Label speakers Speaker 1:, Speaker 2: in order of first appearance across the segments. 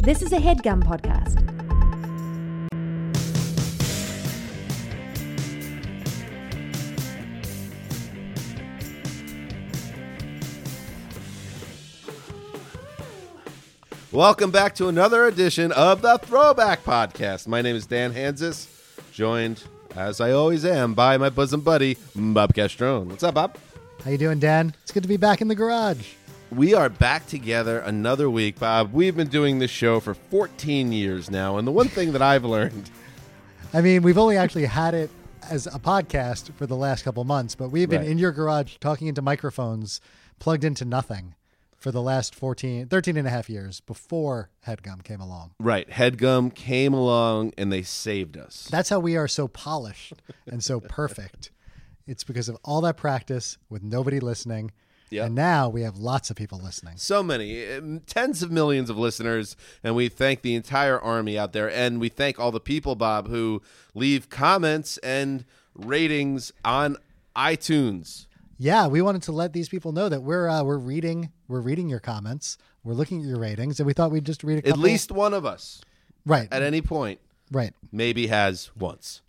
Speaker 1: This is a headgum podcast.
Speaker 2: Welcome back to another edition of the Throwback Podcast. My name is Dan Hanzus, joined, as I always am, by my bosom buddy, Bob Castrone. What's up, Bob?
Speaker 3: How you doing, Dan? It's good to be back in the garage.
Speaker 2: We are back together another week, Bob. We've been doing this show for 14 years now, and the one thing that I've learned,
Speaker 3: I mean, we've only actually had it as a podcast for the last couple months, but we've been
Speaker 2: Right.
Speaker 3: in your garage talking into microphones plugged into nothing for the last 14, 13 and a half years before Headgum came along.
Speaker 2: right, Headgum came along and they saved us.
Speaker 3: That's how we are so polished and so perfect. It's because of all that practice with nobody listening.
Speaker 2: Yep.
Speaker 3: And now we have lots of people listening.
Speaker 2: So many, um, tens of millions of listeners, and we thank the entire army out there, and we thank all the people, Bob, who leave comments and ratings on iTunes.
Speaker 3: Yeah, we wanted to let these people know that we're uh, we're reading we're reading your comments, we're looking at your ratings, and we thought we'd just read a couple.
Speaker 2: At least one of us,
Speaker 3: right,
Speaker 2: at any point,
Speaker 3: right.
Speaker 2: maybe has once.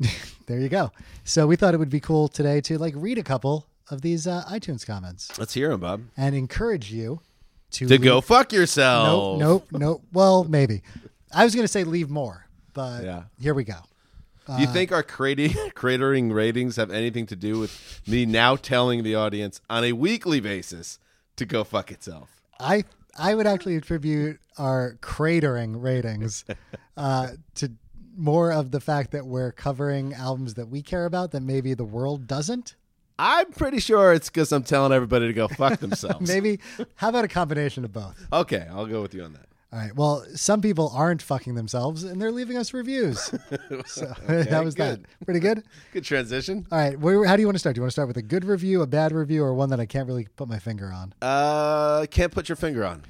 Speaker 3: There you go. So we thought it would be cool today to like read a couple of these uh, iTunes comments
Speaker 2: Let's hear him, Bob.
Speaker 3: and encourage you to
Speaker 2: To
Speaker 3: leave-
Speaker 2: go fuck yourself.
Speaker 3: Nope, nope, nope. Well, maybe. I was going to say leave more, but
Speaker 2: Yeah.
Speaker 3: here we go.
Speaker 2: Do you think our cratering ratings have anything to do with me now telling the audience on a weekly basis to go fuck itself?
Speaker 3: I I would actually attribute our cratering ratings uh, to more of the fact that we're covering albums that we care about that maybe the world doesn't.
Speaker 2: I'm pretty sure it's because I'm telling everybody to go fuck themselves.
Speaker 3: Maybe. How about a combination of both?
Speaker 2: Okay, I'll go with you on that.
Speaker 3: All right. Well, some people aren't fucking themselves and they're leaving us reviews. So that was
Speaker 2: good.
Speaker 3: that. Pretty good.
Speaker 2: Good transition.
Speaker 3: All right. Where, how do you want to start? Do you want to start with a good review, a bad review, or one that I can't really put my finger on?
Speaker 2: Uh, can't put your finger on.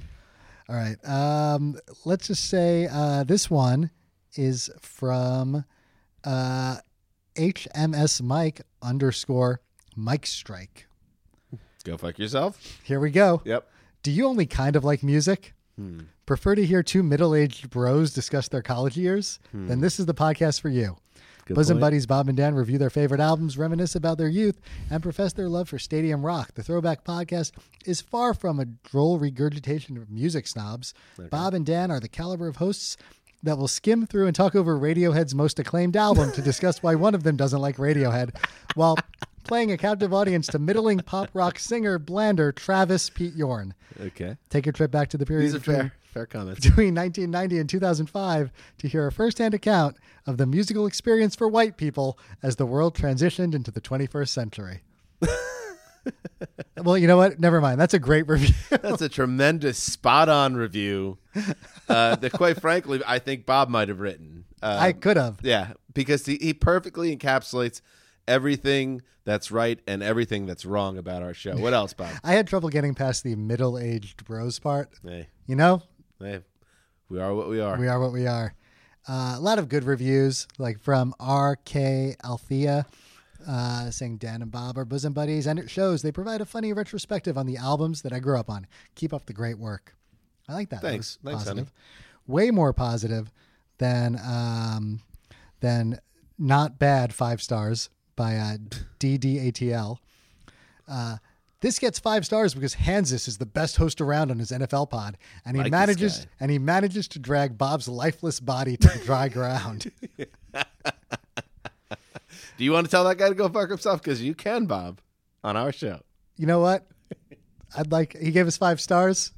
Speaker 3: All right. Um, let's just say uh, this one is from uh, HMS Mike underscore Mike Strike.
Speaker 2: Go fuck yourself.
Speaker 3: Here we go.
Speaker 2: Yep.
Speaker 3: Do you only kind of like music? Hmm. Prefer to hear two middle aged bros discuss their college years? Hmm. Then this is the podcast for you.
Speaker 2: Good
Speaker 3: Bosom
Speaker 2: point.
Speaker 3: buddies Bob and Dan review their favorite albums, reminisce about their youth, and profess their love for Stadium Rock. The Throwback Podcast is far from a droll regurgitation of music snobs. Bob and Dan are the caliber of hosts that will skim through and talk over Radiohead's most acclaimed album to discuss why one of them doesn't like Radiohead, while playing a captive audience to middling pop rock singer Blander Travis Pete Yorn.
Speaker 2: Okay.
Speaker 3: Take your trip back to the period
Speaker 2: These are
Speaker 3: between
Speaker 2: fair. Fair comments.
Speaker 3: between 1990 and 2005 to hear a firsthand account of the musical experience for white people as the world transitioned into the 21st century. well, you know what? Never mind. That's a great review.
Speaker 2: That's a tremendous, spot on review. Uh, that, quite frankly, I think Bob might have written. Uh,
Speaker 3: I could have.
Speaker 2: Yeah, because he, he perfectly encapsulates everything that's right and everything that's wrong about our show. What else, Bob?
Speaker 3: I had trouble getting past the middle-aged bros part.
Speaker 2: hey,
Speaker 3: You know,
Speaker 2: hey, we are what we are.
Speaker 3: we are what we are. Uh, a lot of good reviews, like from R.K. Althea, uh, saying Dan and Bob are bosom buddies, and it shows they provide a funny retrospective on the albums that I grew up on. Keep up the great work. I like that. That
Speaker 2: Thanks.
Speaker 3: was
Speaker 2: Thanks, honey.
Speaker 3: positive. Way more positive than um, than not bad five stars by uh, DDATL. Uh, this gets five stars because Hanzus is the best host around on his NFL pod, and he
Speaker 2: Like
Speaker 3: manages and he manages to drag Bob's lifeless body to the dry ground.
Speaker 2: Do you want to tell that guy to go fuck himself? Because you can, Bob, on our show.
Speaker 3: You know what? I'd like. He gave us five stars.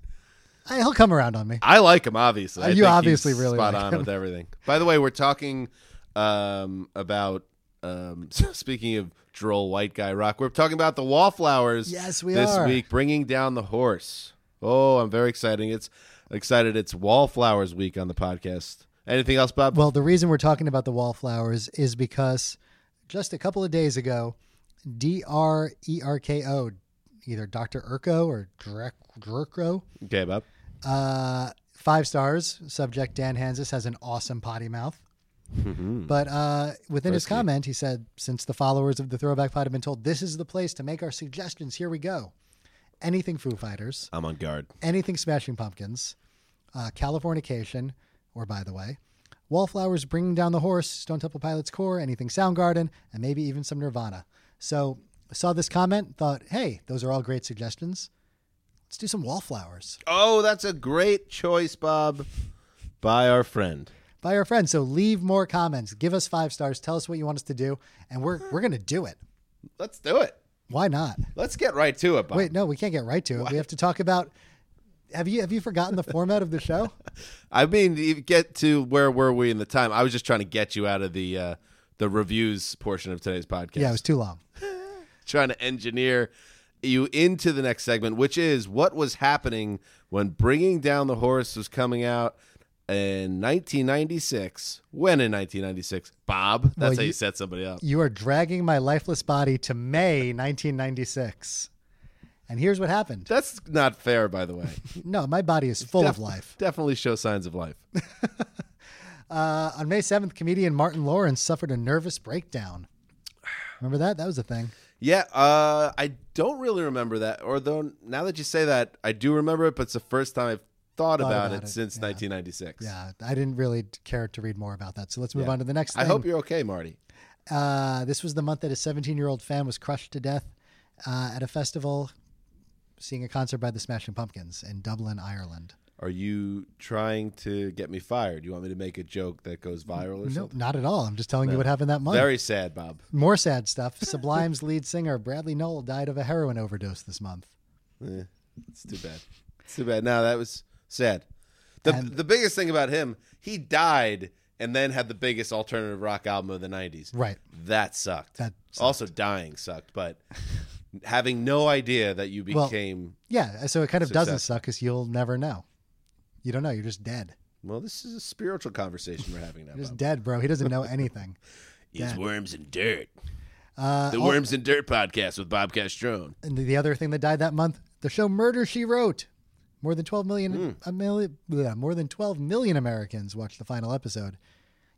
Speaker 3: I, he'll come around on me.
Speaker 2: I like him, obviously.
Speaker 3: Uh, you
Speaker 2: think
Speaker 3: obviously
Speaker 2: he's
Speaker 3: really
Speaker 2: spot
Speaker 3: like
Speaker 2: on
Speaker 3: him.
Speaker 2: with everything. By the way, we're talking um, about. Um, speaking of droll white guy rock, we're talking about the Wallflowers.
Speaker 3: Yes, we
Speaker 2: this
Speaker 3: are.
Speaker 2: week, bringing down the horse. Oh, I'm very excited. It's excited. It's Wallflowers week on the podcast. Anything else, Bob?
Speaker 3: Well, the reason we're talking about the wallflowers is because just a couple of days ago, D R E R K O, either Dr. Urko or Drurko,
Speaker 2: okay, Bob.
Speaker 3: uh, five stars. Subject Dan Hanzus has an awesome potty mouth. But uh, within his comment, he said, since the followers of the Throwback Pod have been told this is the place to make our suggestions, here we go. Anything Foo Fighters,
Speaker 2: I'm on guard.
Speaker 3: anything Smashing Pumpkins, uh, Californication, or by the way, Wallflowers, Bringing Down the Horse, Stone Temple Pilots Core, anything Soundgarden, and maybe even some Nirvana. So I saw this comment, thought, hey, those are all great suggestions. Let's do some Wallflowers
Speaker 2: Oh, that's a great choice, Bob, by our friend.
Speaker 3: By our friends. So leave more comments, give us five stars, tell us what you want us to do, and we're we're gonna do it.
Speaker 2: Let's do it.
Speaker 3: Why not?
Speaker 2: Let's get right to it, Bob.
Speaker 3: Wait, no, we can't get right to it. We have to talk about. Have you have you forgotten the format of the show?
Speaker 2: I mean, you get to where were we in the time? I was just trying to get you out of the uh, the reviews portion of today's podcast.
Speaker 3: Yeah, it was too long.
Speaker 2: trying to engineer you into the next segment, which is what was happening when Bringing Down the Horse was coming out in 1996. When in 1996? Bob, that's
Speaker 3: Well,
Speaker 2: how you,
Speaker 3: you-
Speaker 2: set somebody up.
Speaker 3: You are dragging my lifeless body to May 1996. And here's what happened.
Speaker 2: That's not fair, by the way.
Speaker 3: No, my body is full of life.
Speaker 2: Definitely show signs of life.
Speaker 3: Uh, on May 7th, comedian Martin Lawrence suffered a nervous breakdown. Remember that? That was a thing.
Speaker 2: Yeah, uh, I don't really remember that. Or though now that you say that, I do remember it, but it's the first time I've thought, about,
Speaker 3: about
Speaker 2: it,
Speaker 3: it,
Speaker 2: since
Speaker 3: yeah.
Speaker 2: 1996.
Speaker 3: Yeah, I didn't really care to read more about that. So let's move
Speaker 2: Yeah.
Speaker 3: on to the next thing.
Speaker 2: I hope you're okay, Marty.
Speaker 3: Uh, this was the month that a 17 year old fan was crushed to death uh, at a festival seeing a concert by the Smashing Pumpkins in Dublin, Ireland.
Speaker 2: Are you trying to get me fired? You want me to make a joke that goes viral or
Speaker 3: No,
Speaker 2: something?
Speaker 3: not at all. I'm just telling you what happened that month.
Speaker 2: Very sad, Bob.
Speaker 3: More sad stuff. Sublime's lead singer Bradley Nowell died of a heroin overdose this month.
Speaker 2: Eh, it's too bad. It's too bad. No, that was sad. The
Speaker 3: And-
Speaker 2: the biggest thing about him, he died and then had the biggest alternative rock album of the 90s.
Speaker 3: Right.
Speaker 2: That sucked.
Speaker 3: That sucked.
Speaker 2: Also dying sucked, but having no idea that you
Speaker 3: Well-
Speaker 2: became
Speaker 3: Yeah, so it kind of doesn't suck because you'll never know. You don't know. You're just dead.
Speaker 2: well, this is a spiritual conversation we're having now.
Speaker 3: You're just
Speaker 2: Bob.
Speaker 3: dead, bro. He doesn't know anything.
Speaker 2: He's
Speaker 3: dead.
Speaker 2: Worms and Dirt.
Speaker 3: Uh,
Speaker 2: The
Speaker 3: oh,
Speaker 2: Worms and Dirt podcast with Bob Castrone.
Speaker 3: and the other thing that died that month, the show Murder She Wrote. More than 12 million,
Speaker 2: Hmm.
Speaker 3: a million more than 12 million Americans watched the final episode.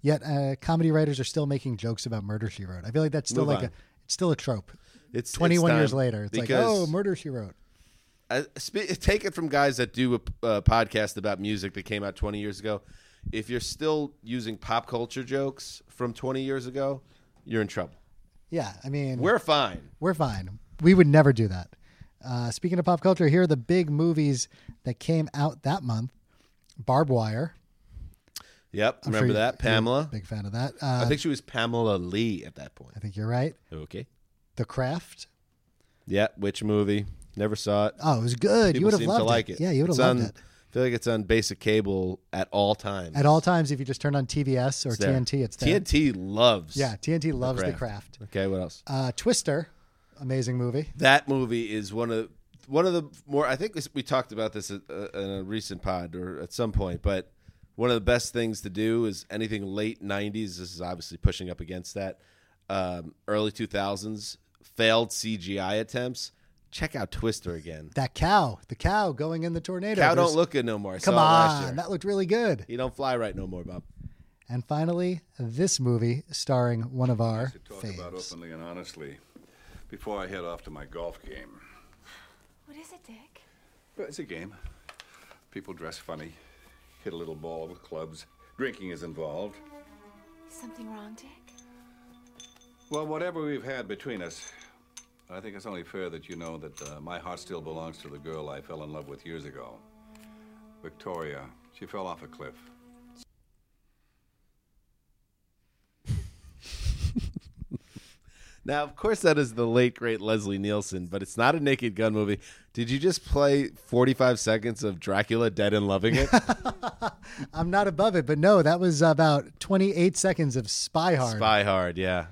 Speaker 3: Yet uh, comedy writers are still making jokes about Murder She Wrote. I feel like that's still
Speaker 2: Move
Speaker 3: like
Speaker 2: on.
Speaker 3: a it's still a trope.
Speaker 2: It's
Speaker 3: 21
Speaker 2: it's
Speaker 3: years later, it's like, "Oh, Murder She Wrote."
Speaker 2: spe- take it from guys that do a uh, podcast about music that came out 20 years ago. If you're still using pop culture jokes from 20 years ago, you're in trouble.
Speaker 3: Yeah, I mean,
Speaker 2: We're fine.
Speaker 3: We're fine. We would never do that. Uh, speaking of pop culture, here are the big movies that came out that month. Barb Wire.
Speaker 2: Yep,
Speaker 3: I'm
Speaker 2: remember
Speaker 3: you-
Speaker 2: that Pamela?
Speaker 3: Big fan of that. Uh,
Speaker 2: I think she was Pamela Lee at that point.
Speaker 3: I think you're right.
Speaker 2: Okay.
Speaker 3: The Craft.
Speaker 2: Yeah, which movie? Never saw it.
Speaker 3: Oh, it was good. you would have loved
Speaker 2: to like it.
Speaker 3: Yeah, you would have loved
Speaker 2: on-
Speaker 3: it.
Speaker 2: I feel like it's on basic cable at all times.
Speaker 3: At all times, if you just turn on TBS or
Speaker 2: It's.
Speaker 3: TNT, it's there.
Speaker 2: TNT loves.
Speaker 3: Yeah, TNT loves the
Speaker 2: Craft.
Speaker 3: craft.
Speaker 2: Okay, what else?
Speaker 3: Uh, Twister, amazing movie.
Speaker 2: That movie is one of one of the more. I think we talked about this uh, in a recent pod or at some point, but one of the best things to do is anything late '90s. This is obviously pushing up against that. Um, early 2000s failed CGI attempts. Check out Twister again.
Speaker 3: That cow, the cow going in the tornado.
Speaker 2: Cow
Speaker 3: There's-
Speaker 2: don't look good no more. I
Speaker 3: Come
Speaker 2: saw it last year.
Speaker 3: on, that looked really good.
Speaker 2: He don't fly right no more, Bob.
Speaker 3: And finally, this movie starring one of our
Speaker 4: to talk about openly and honestly before I head off to my golf game.
Speaker 5: What is it, Dick?
Speaker 4: It's a game. People dress funny, hit a little ball with clubs. Drinking is involved.
Speaker 5: Something wrong, Dick?
Speaker 4: Well, whatever we've had between us, I think it's only fair that you know that uh, my heart still belongs to the girl I fell in love with years ago. Victoria. She fell off a cliff.
Speaker 2: Now, of course, that is the late great Leslie Nielsen, but it's not a Naked Gun movie. Did you just play 45 seconds of Dracula Dead and Loving It?
Speaker 3: I'm not above it, but no, that was about 28 seconds of Spy Hard.
Speaker 2: Spy Hard, yeah.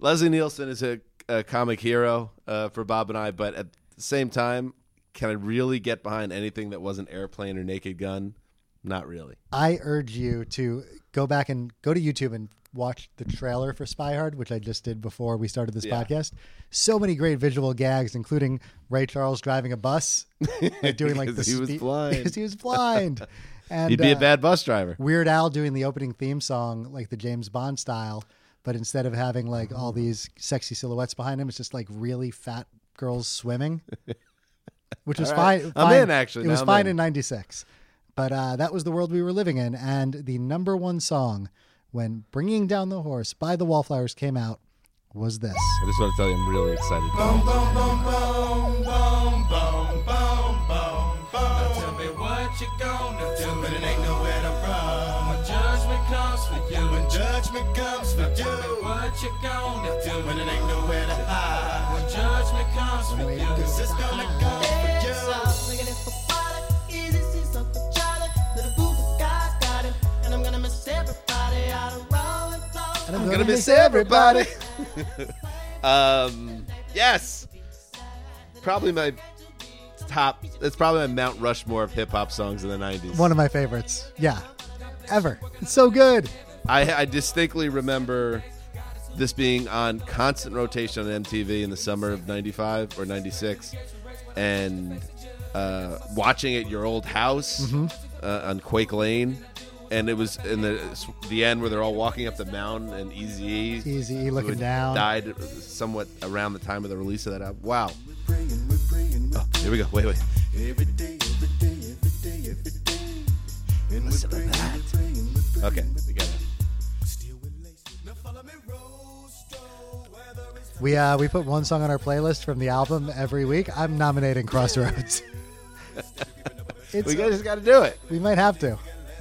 Speaker 2: Leslie Nielsen is a, a comic hero uh, for Bob and I, but at the same time, can I really get behind anything that wasn't Airplane or Naked Gun? Not really.
Speaker 3: I urge you to go back and go to YouTube and watch the trailer for Spy Hard, which I just did before we started this
Speaker 2: Yeah.
Speaker 3: podcast. So many great visual gags, including Ray Charles driving a bus, like doing like the
Speaker 2: Because he was
Speaker 3: spe-
Speaker 2: blind.
Speaker 3: because he was blind. And
Speaker 2: He'd be a
Speaker 3: uh,
Speaker 2: bad bus driver.
Speaker 3: Weird Al doing the opening theme song like the James Bond style, but instead of having like all these sexy silhouettes behind him, it's just like really fat girls swimming, which was
Speaker 2: right.
Speaker 3: fine.
Speaker 2: I'm
Speaker 3: fine.
Speaker 2: in, actually.
Speaker 3: It was
Speaker 2: I'm
Speaker 3: fine
Speaker 2: in.
Speaker 3: in '96. But uh, that was the world we were living in, and the number one song when "Bringing Down the Horse" by the Wallflowers came out was this.
Speaker 2: I just want to tell you, I'm really excited.
Speaker 6: Boom, boom, boom, boom, boom, boom, boom, boom, boom. Now tell me what you gonna do when it ain't nowhere to run. When judgment comes for you. When judgment comes for you. Tell me what you gonna do when it ain't nowhere to hide. When judgment comes for you. Cause it's gonna come
Speaker 3: I'm
Speaker 2: gonna miss everybody. um, yes, probably my top. It's probably my Mount Rushmore of hip hop songs in the '90s.
Speaker 3: One of my favorites. Yeah, ever. It's so good.
Speaker 2: I, I distinctly remember this being on constant rotation on MTV in the summer of '95 or '96, and uh, watching it at your old house
Speaker 3: Mm-hmm.
Speaker 2: uh, on Quake Lane. And it was in the the end where they're all walking up the mountain, and Easy
Speaker 3: Easy looking down.
Speaker 2: died somewhat around the time of the release of that album. Wow. Oh, here we go. Wait, wait. Listen to that. Okay, we got it.
Speaker 3: We uh we put one song on our playlist from the album every week. I'm nominating Crossroads.
Speaker 2: We just got to do it.
Speaker 3: we might have to.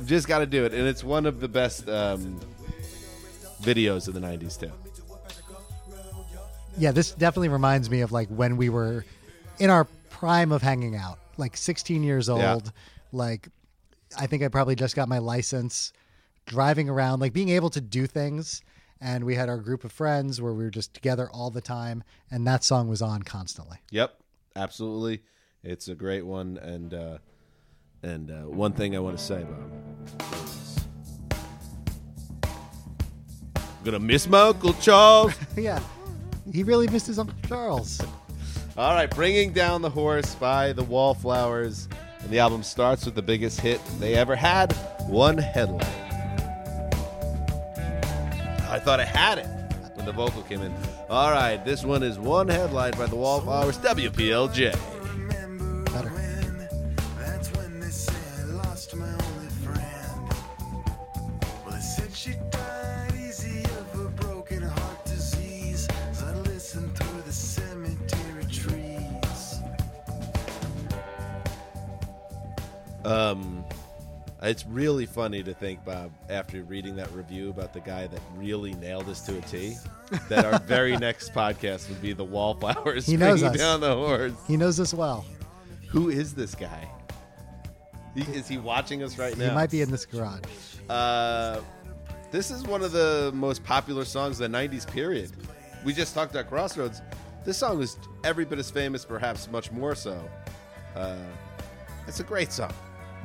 Speaker 2: Just got to do it, and it's one of the best um, videos of the '90s too.
Speaker 3: Yeah, this definitely reminds me of like when we were in our prime of hanging out, like 16 years old.
Speaker 2: Yeah.
Speaker 3: Like, I think I probably just got my license, driving around, like being able to do things. And we had our group of friends where we were just together all the time, and that song was on constantly.
Speaker 2: Yep, absolutely. It's a great one, and uh, and uh, one thing I want to say about is I'm gonna miss my Uncle Charles.
Speaker 3: yeah, he really missed his Uncle Charles.
Speaker 2: All right, bringing down the horse by the Wallflowers, and the album starts with the biggest hit they ever had, One Headlight. I thought I had it when the vocal came in. All right, this one is One Headlight by the Wallflowers, WPLJ. It's really funny to think, Bob, after reading that review about the guy that really nailed us to a T, that our very next podcast would be the Wallflowers
Speaker 3: He knows us.
Speaker 2: down the horse.
Speaker 3: He knows us well.
Speaker 2: Who is this guy? Is he watching us right now?
Speaker 3: He might be in this garage.
Speaker 2: Uh, this is one of the most popular songs of the '90s period. We just talked about Crossroads. This song is every bit as famous, perhaps much more so. Uh, it's a great song.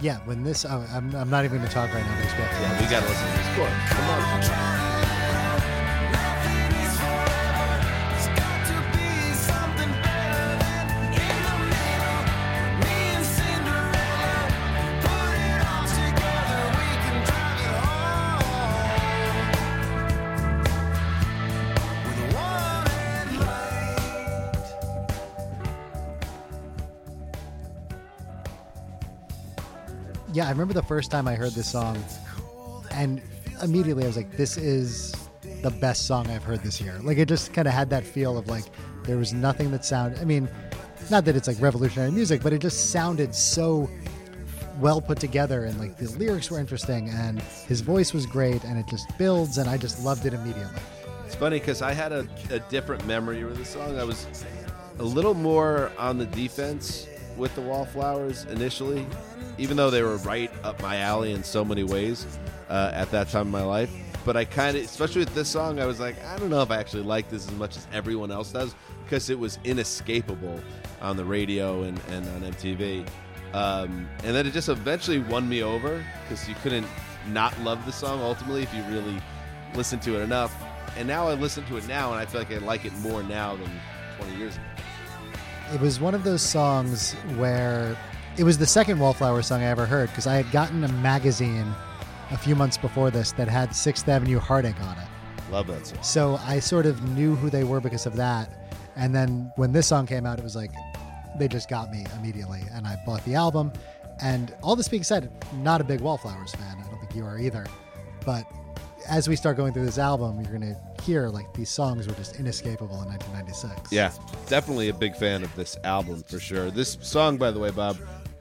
Speaker 3: Yeah, when this, oh, I'm, I'm not even going to talk right now. We to-
Speaker 2: Yeah, we gotta listen to this. Score. Come on.
Speaker 3: Remember the first time I heard this song, and immediately I was like, "This is the best song I've heard this year." Like it just kind of had that feel of like there was nothing that sounded. I mean, not that it's like revolutionary music, but it just sounded so well put together, and like the lyrics were interesting, and his voice was great, and it just builds, and I just loved it immediately.
Speaker 2: It's funny because I had a, a different memory with the song. I was a little more on the defense with the Wallflowers initially, even though they were right up my alley in so many ways uh, at that time in my life. But I kind of, especially with this song, I was like, I don't know if I actually like this as much as everyone else does because it was inescapable on the radio and, and on MTV. Um, and then it just eventually won me over because you couldn't not love the song ultimately if you really listened to it enough. And now I listen to it now, and I feel like I like it more now than 20 years ago.
Speaker 3: It was one of those songs where it was the second Wallflower song I ever heard because I had gotten a magazine a few months before this that had Sixth Avenue Heartache on it.
Speaker 2: Love that song.
Speaker 3: So I sort of knew who they were because of that. And then when this song came out, it was like they just got me immediately. And I bought the album And all this being said, not a big Wallflowers fan. I don't think you are either. But as we start going through this album, you're going to hear like these songs were just inescapable in 1996.
Speaker 2: Yeah, definitely a big fan of this album for sure. This song, by the way, Bob,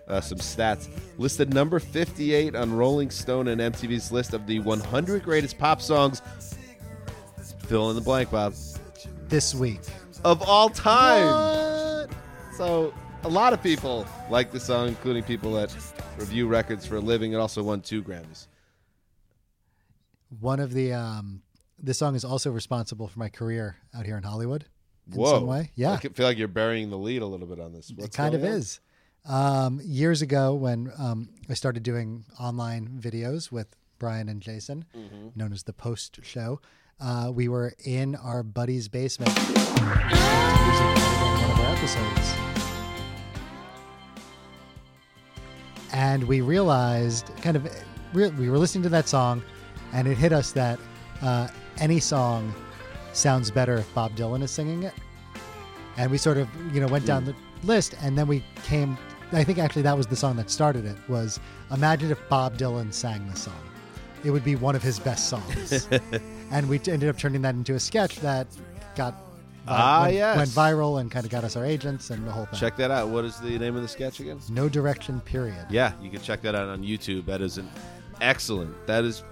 Speaker 2: uh, some stats listed number 58 on Rolling Stone and MTV's list of the 100 greatest pop songs. Fill in the blank, Bob.
Speaker 3: This week.
Speaker 2: Of all time.
Speaker 3: What?
Speaker 2: So a lot of people like the song, including people that review records for a living. It also won two Grammys.
Speaker 3: One of the um, this song is also responsible for my career out here in Hollywood in
Speaker 2: Whoa.
Speaker 3: some way. Yeah,
Speaker 2: I feel like you're burying the lead a little bit on this.
Speaker 3: it kind of
Speaker 2: on?
Speaker 3: is. Um, years ago, when um, I started doing online videos with Brian and Jason,
Speaker 2: Mm-hmm.
Speaker 3: known as the Post Show, uh, we were in our buddy's basement one of our episodes. And we realized, kind of, we were listening to that song, and it hit us that uh, any song sounds better if Bob Dylan is singing it. And we sort of, you know, went down the list, and then we came. I think actually that was the song that started it. Was imagine if Bob Dylan sang the song, it would be one of his best songs. and we t- ended up turning that into a sketch that got
Speaker 2: Ah,
Speaker 3: went,
Speaker 2: yes.
Speaker 3: went viral and kind of got us our agents and the whole thing.
Speaker 2: Check that out. What is the name of the sketch again?
Speaker 3: No direction. Period.
Speaker 2: Yeah, you can check that out on YouTube. That is an excellent. That is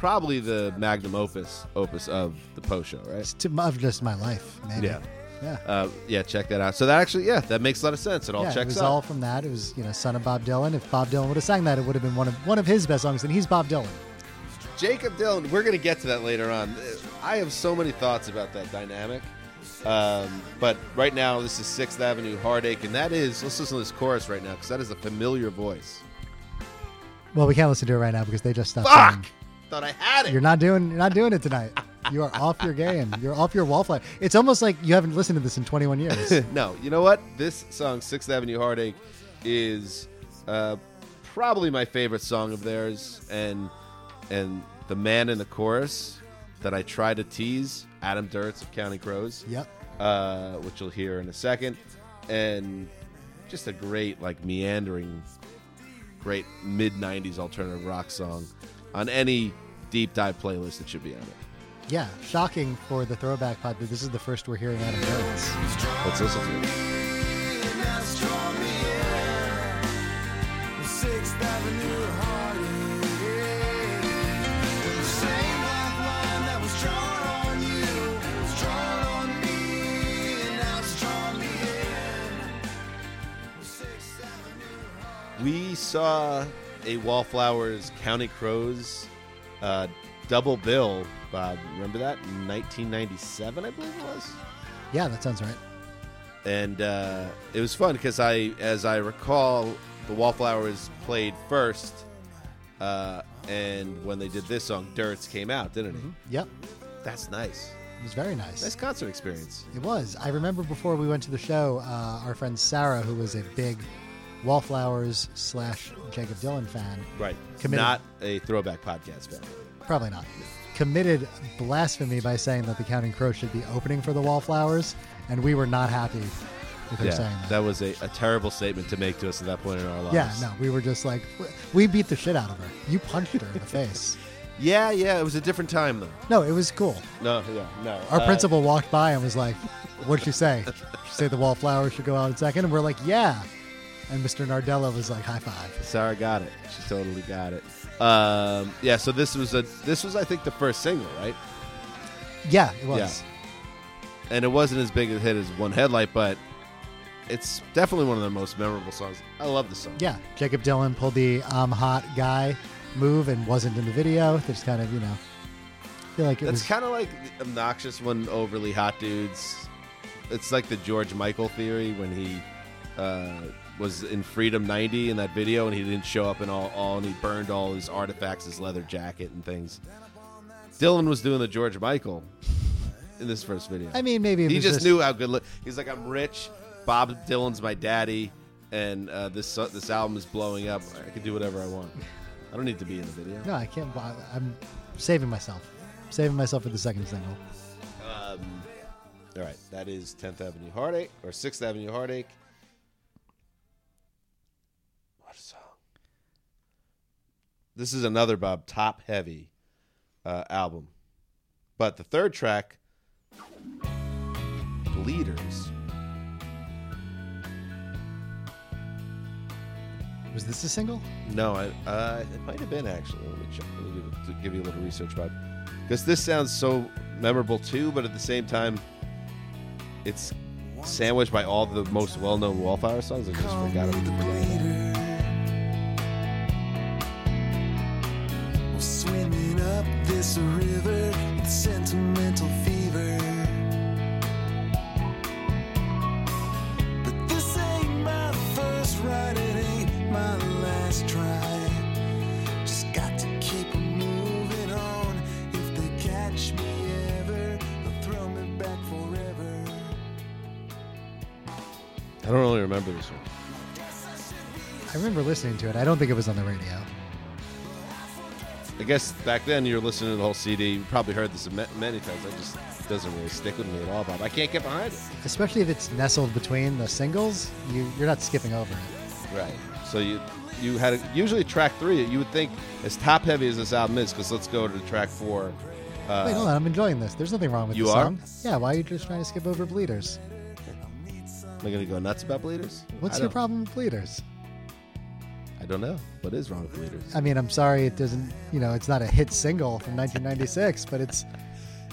Speaker 2: probably the magnum opus opus of the post show, right?
Speaker 3: It's to, of just my life. Maybe.
Speaker 2: Yeah.
Speaker 3: Yeah.
Speaker 2: Uh, yeah, check that out. So that actually, yeah, that makes a lot of sense. It all
Speaker 3: yeah, it was
Speaker 2: out.
Speaker 3: all from that. It was, you know, son of Bob Dylan. If Bob Dylan would have sang that, it would have been one of one of his best songs, and he's Bob Dylan.
Speaker 2: Jakob Dylan. We're gonna get to that later on. I have so many thoughts about that dynamic. Um, but right now, this is Sixth Avenue Heartache, and that is. Let's listen to this chorus right now because that is a familiar voice.
Speaker 3: Well, we can't listen to it right now because they just stopped
Speaker 2: Fuck!
Speaker 3: singing.
Speaker 2: Thought I had it.
Speaker 3: You're not doing. You're not doing it tonight. You are off your game. You're off your wallflower. It's almost like you haven't listened to this in 21 years.
Speaker 2: no, you know what? This song, Sixth Avenue Heartache, is uh, probably my favorite song of theirs, and and the man in the chorus that I try to tease, Adam Duritz of Counting Crows,
Speaker 3: yep.
Speaker 2: uh, which you'll hear in a second, and just a great like meandering, great mid '90s alternative rock song on any deep dive playlist. It should be on it.
Speaker 3: Yeah. Shocking for the throwback pod, but this is the first we're hearing Adam Duritz.
Speaker 2: Let's listen to it.
Speaker 6: Sixth Avenue Heartache. The same lifeline that was drawn on you was drawn on me, and now it's drawn me in. Sixth Avenue
Speaker 2: We saw a Wallflowers Counting Crows uh, double bill, Bob. Remember that? 1997, I believe it was.
Speaker 3: Yeah, that sounds right.
Speaker 2: And uh, it was fun because I, as I recall, the Wallflowers played first. Uh, and when they did this song, Duritz came out, didn't he?
Speaker 3: Yep.
Speaker 2: That's nice.
Speaker 3: It was very nice.
Speaker 2: Nice concert experience.
Speaker 3: It was. I remember before we went to the show, uh, our friend Sarah, who was a big Wallflowers slash Jakob Dylan fan,
Speaker 2: Right.
Speaker 3: Committed.
Speaker 2: Not a throwback podcast fan.
Speaker 3: probably not, committed blasphemy by saying that the Counting Crows should be opening for the Wallflowers, and we were not happy with her saying that.
Speaker 2: that was a, a terrible statement to make to us at that point in our lives.
Speaker 3: yeah, no, we were just like, we beat the shit out of her. You punched her in the face.
Speaker 2: Yeah, yeah, it was a different time though.
Speaker 3: No, it was cool.
Speaker 2: No, yeah, no.
Speaker 3: Our
Speaker 2: Uh,
Speaker 3: principal walked by and was like, "What'd she say? She say the Wallflowers should go out in second? And we're like, "Yeah." And Mr. Nardella was like, "High five.
Speaker 2: Sarah got it. She totally got it. Um, yeah, so this was a this was I think the first single, right?
Speaker 3: Yeah, it was.
Speaker 2: And it wasn't as big a hit as One Headlight, but it's definitely one of the most memorable songs. I love the song.
Speaker 3: Yeah, Jakob Dylan pulled the "I'm hot" guy move and wasn't in the video. Just kind of, you know, feel like it
Speaker 2: That's kind of like obnoxious when overly hot dudes. It's like the George Michael theory when he uh, was in Freedom 90 in that video and he didn't show up in all, all and he burned all his artifacts, his leather jacket and things. Dylan was doing the George Michael in this first video.
Speaker 3: I mean, maybe
Speaker 2: he just,
Speaker 3: just
Speaker 2: knew how good. Look. He's like, I'm rich. Bob Dylan's my daddy, and uh, this this album is blowing up. I can do whatever I want. I don't need to be in the video.
Speaker 3: No, I can't. I'm saving myself. Saving myself for the second single.
Speaker 2: Um, all right, that is 10th Avenue Heartache or 6th Avenue Heartache. What a song! This is another Bob top heavy uh, album, but the third track, Bleeders.
Speaker 3: Was this a single?
Speaker 2: No, I, uh, it might have been actually. Let me check. Let me give, to give you a little research, Bob, because this sounds so memorable too, but at the same time, it's sandwiched by all the most well-known Wallflower songs. I just forgot about it.
Speaker 6: Up this river with sentimental fever. But this ain't my first ride, it ain't my last try. Just got to keep moving on. If they catch me ever, they'll throw me back forever.
Speaker 2: I don't really remember this one.
Speaker 3: I remember listening to it. I don't think it was on the radio.
Speaker 2: I guess back then you were listening to the whole CD. You probably heard this many times. I just doesn't really stick with me at all, Bob. I can't get behind it.
Speaker 3: Especially if it's nestled between the singles, you, you're not skipping over it.
Speaker 2: Right. So you you had a, usually track three. You would think as top heavy as this album is, because let's go to track four. Uh,
Speaker 3: Wait, hold on. I'm enjoying this. There's nothing wrong with
Speaker 2: You
Speaker 3: the
Speaker 2: are?
Speaker 3: song. Yeah, why are you just trying to skip over Bleeders?
Speaker 2: Am I to go nuts about Bleeders?
Speaker 3: What's your problem with Bleeders?
Speaker 2: I don't know. What is wrong with leaders?
Speaker 3: I mean, I'm sorry it doesn't, you know, it's not a hit single from 1996, but it's,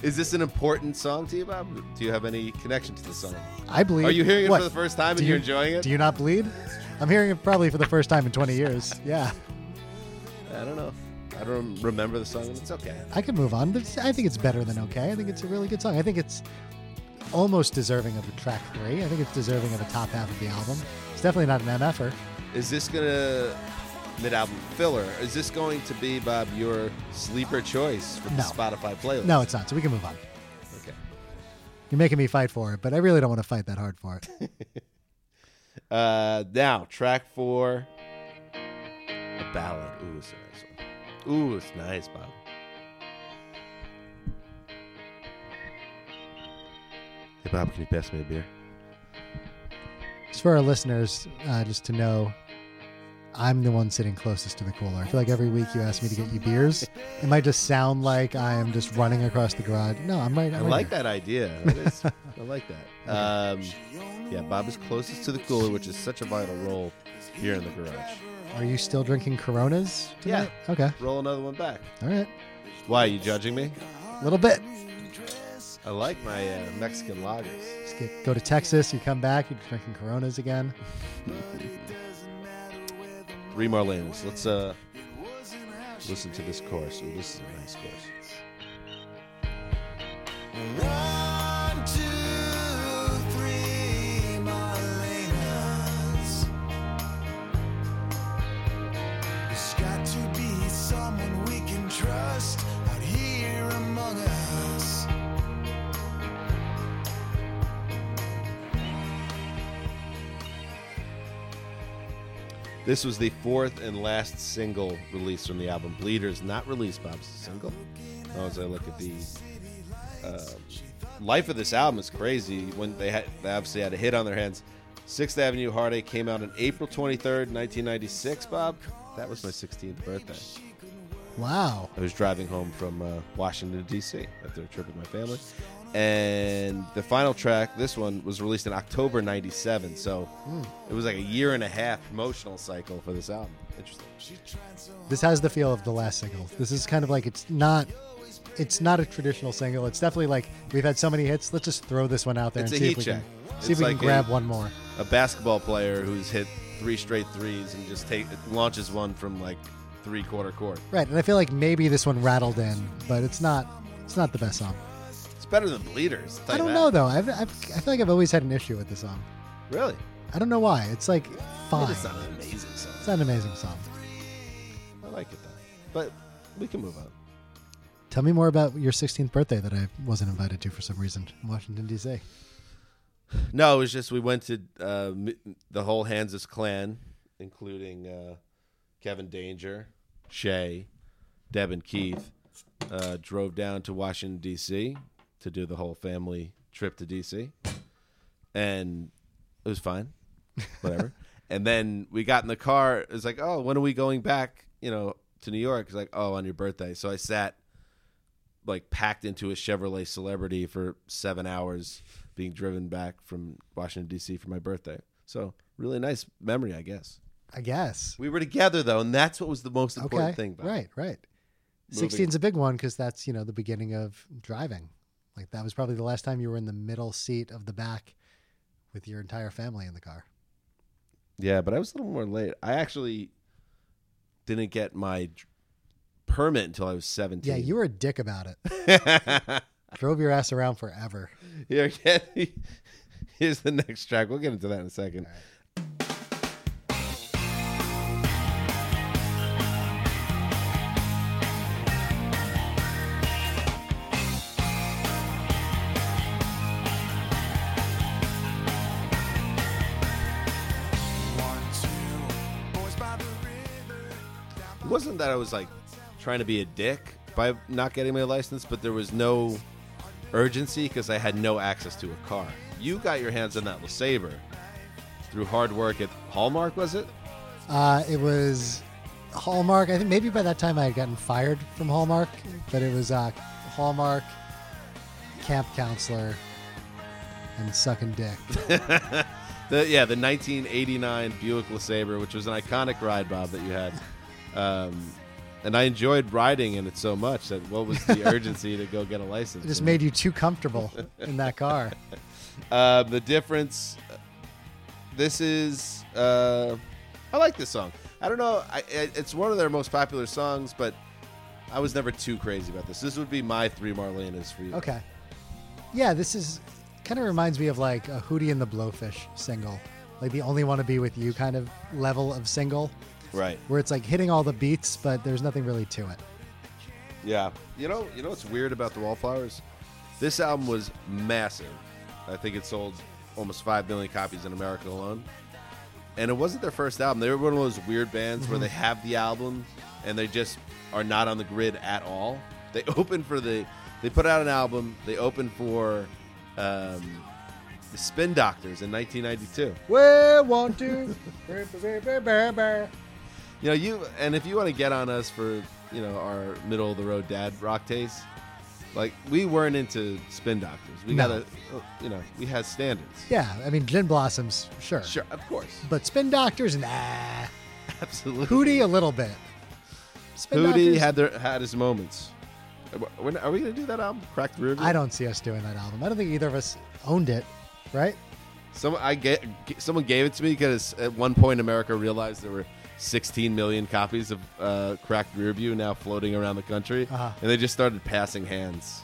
Speaker 2: Is this an important song to you, Bob? Do you have any connection to this song?
Speaker 3: I bleed.
Speaker 2: Are you hearing it
Speaker 3: What?
Speaker 2: for the first time and
Speaker 3: Do you-
Speaker 2: enjoying it?
Speaker 3: Do you not bleed? I'm hearing it probably for the first time in 20 years. Yeah,
Speaker 2: I don't know. I don't remember the song, and it's okay.
Speaker 3: I can move on. But I think it's better than okay. I think it's a really good song. I think it's almost deserving of a track three. I think it's deserving of a top half of the album. It's definitely not an MFer.
Speaker 2: Is this gonna mid-album filler? Is this going to be Bob your sleeper choice for the
Speaker 3: No.
Speaker 2: Spotify playlist?
Speaker 3: No, it's not. So we can move on.
Speaker 2: Okay.
Speaker 3: You're making me fight for it, but I really don't want to fight that hard for it.
Speaker 2: Uh, now track four, a ballad. Ooh, it's a nice one. Ooh, it's nice, Bob. Hey, Bob, can you pass me a beer?
Speaker 3: Just for our listeners, uh, just to know, I'm the one sitting closest to the cooler. I feel like every week you ask me to get you beers. It might just sound like I am just running across the garage. No, I'm right.
Speaker 2: I
Speaker 3: I'm right
Speaker 2: like
Speaker 3: here.
Speaker 2: that idea. It is- I like that. Um, yeah, Bob is closest to the cooler, which is such a vital role here in the garage.
Speaker 3: Are you still drinking Coronas tonight? Okay.
Speaker 2: Roll another one back.
Speaker 3: All right.
Speaker 2: Why are you judging me?
Speaker 3: A little bit.
Speaker 2: I like my uh, Mexican lagers.
Speaker 3: Get, go to Texas. You come back. You're drinking Coronas again.
Speaker 2: Three Marlenas. Let's uh listen to this chorus. Ooh, this is a nice chorus. This was the fourth and last single released from the album. Bleeders, not released, Bob's single. Now, as I look at the uh, life of this album, is crazy. When they had, they obviously had a hit on their hands. Sixth Avenue Heartache came out on April twenty third, nineteen ninety six. Bob, that was my sixteenth birthday.
Speaker 3: Wow.
Speaker 2: I was driving home from uh, Washington D.C. after a trip with my family, and the final track, this one, was released in October '97. So it was like a year and a half promotional cycle for this album. Interesting.
Speaker 3: This has the feel of the last single. This is kind of like it's not. It's not a traditional single. It's definitely like we've had so many hits. Let's just throw this one out there
Speaker 2: It's
Speaker 3: and see if we
Speaker 2: check.
Speaker 3: can see
Speaker 2: It's
Speaker 3: if we
Speaker 2: like
Speaker 3: can grab
Speaker 2: a-
Speaker 3: one more.
Speaker 2: A basketball player who's hit three straight threes and just take launches one from like three quarter court.
Speaker 3: Right, and I feel like maybe this one rattled in, but it's not. It's not the best song.
Speaker 2: It's better than Bleeders. I'll tell you
Speaker 3: don't
Speaker 2: that.
Speaker 3: know though. I've, I've, I feel like I've always had an issue with the song.
Speaker 2: Really?
Speaker 3: I don't know why. It's like fine.
Speaker 2: It's not an amazing song.
Speaker 3: It's not an amazing song.
Speaker 2: I like it though. But we can move on.
Speaker 3: Tell me more about your 16th birthday that I wasn't invited to for some reason in Washington D.C.
Speaker 2: No, it was just we went to uh, the whole Hanzus clan, including uh, Kevin Danger, Shay, Deb, and Keith. Uh, drove down to Washington D.C. to do the whole family trip to D.C. and it was fine, whatever. and then we got in the car. It was like, oh, when are we going back? You know, to New York. It's like, oh, on your birthday. So I sat like packed into a Chevrolet Celebrity for seven hours, being driven back from Washington D.C. for my birthday. So really nice memory, I guess.
Speaker 3: I guess.
Speaker 2: We were together though, and that's what was the most important
Speaker 3: Okay.
Speaker 2: thing.
Speaker 3: Right, right. 16's a big one because that's, you know, the beginning of driving. Like that was probably the last time you were in the middle seat of the back with your entire family in the car.
Speaker 2: Yeah, but I was a little more late. I actually didn't get my permit until I was seventeen.
Speaker 3: Yeah, you were a dick about it. Drove your ass around forever.
Speaker 2: Here, here's the next track. We'll get into that in a second. It wasn't that I was like trying to be a dick by not getting my license, but there was no urgency because I had no access to a car. You got your hands on that LeSabre through hard work at Hallmark, was it?
Speaker 3: Uh, it was Hallmark. I think maybe by that time I had gotten fired from Hallmark, but it was uh, Hallmark, camp counselor, and sucking dick.
Speaker 2: The, yeah, the 1989 Buick LeSabre, which was an iconic ride, Bob, that you had. Um, and I enjoyed riding in it so much that what was the urgency to go get a license?
Speaker 3: It just made you too comfortable in that car.
Speaker 2: Uh, the difference. This is. Uh, I like this song. I don't know. I, it's one of their most popular songs, but I was never too crazy about this. This would be my three Marlenas for you.
Speaker 3: Okay. Yeah, this is kind of reminds me of like a Hootie and the Blowfish single, like the only want to be with you kind of level of single,
Speaker 2: Right.
Speaker 3: where it's like hitting all the beats, but there's nothing really to it.
Speaker 2: Yeah. You know. You know what's weird about the Wallflowers? This album was massive. I think it sold almost five million copies in America alone. And it wasn't their first album. They were one of those weird bands where they have the album and they just are not on the grid at all. They opened for the. They put out an album. They opened for um, the Spin Doctors in 1992.
Speaker 3: Where want to?
Speaker 2: You know, you and if you want to get on us for you know our middle of the road dad rock taste, like we weren't into Spin Doctors. We
Speaker 3: No.
Speaker 2: gotta, you know, we had standards.
Speaker 3: Yeah, I mean Gin Blossoms, sure,
Speaker 2: Sure, of course,
Speaker 3: but Spin Doctors, nah.
Speaker 2: absolutely.
Speaker 3: Hootie, a little bit. Spin
Speaker 2: Hootie
Speaker 3: Doctors,
Speaker 2: had their had his moments. Uh, we're not- Are we gonna do that album? Crack Rear View?
Speaker 3: I don't see us doing that album. I don't think either of us owned it, right?
Speaker 2: Some I get someone gave it to me because at one point America realized there were 16 million copies of uh, Cracked Rear View now floating around the country,
Speaker 3: Uh-huh.
Speaker 2: and they just started passing hands.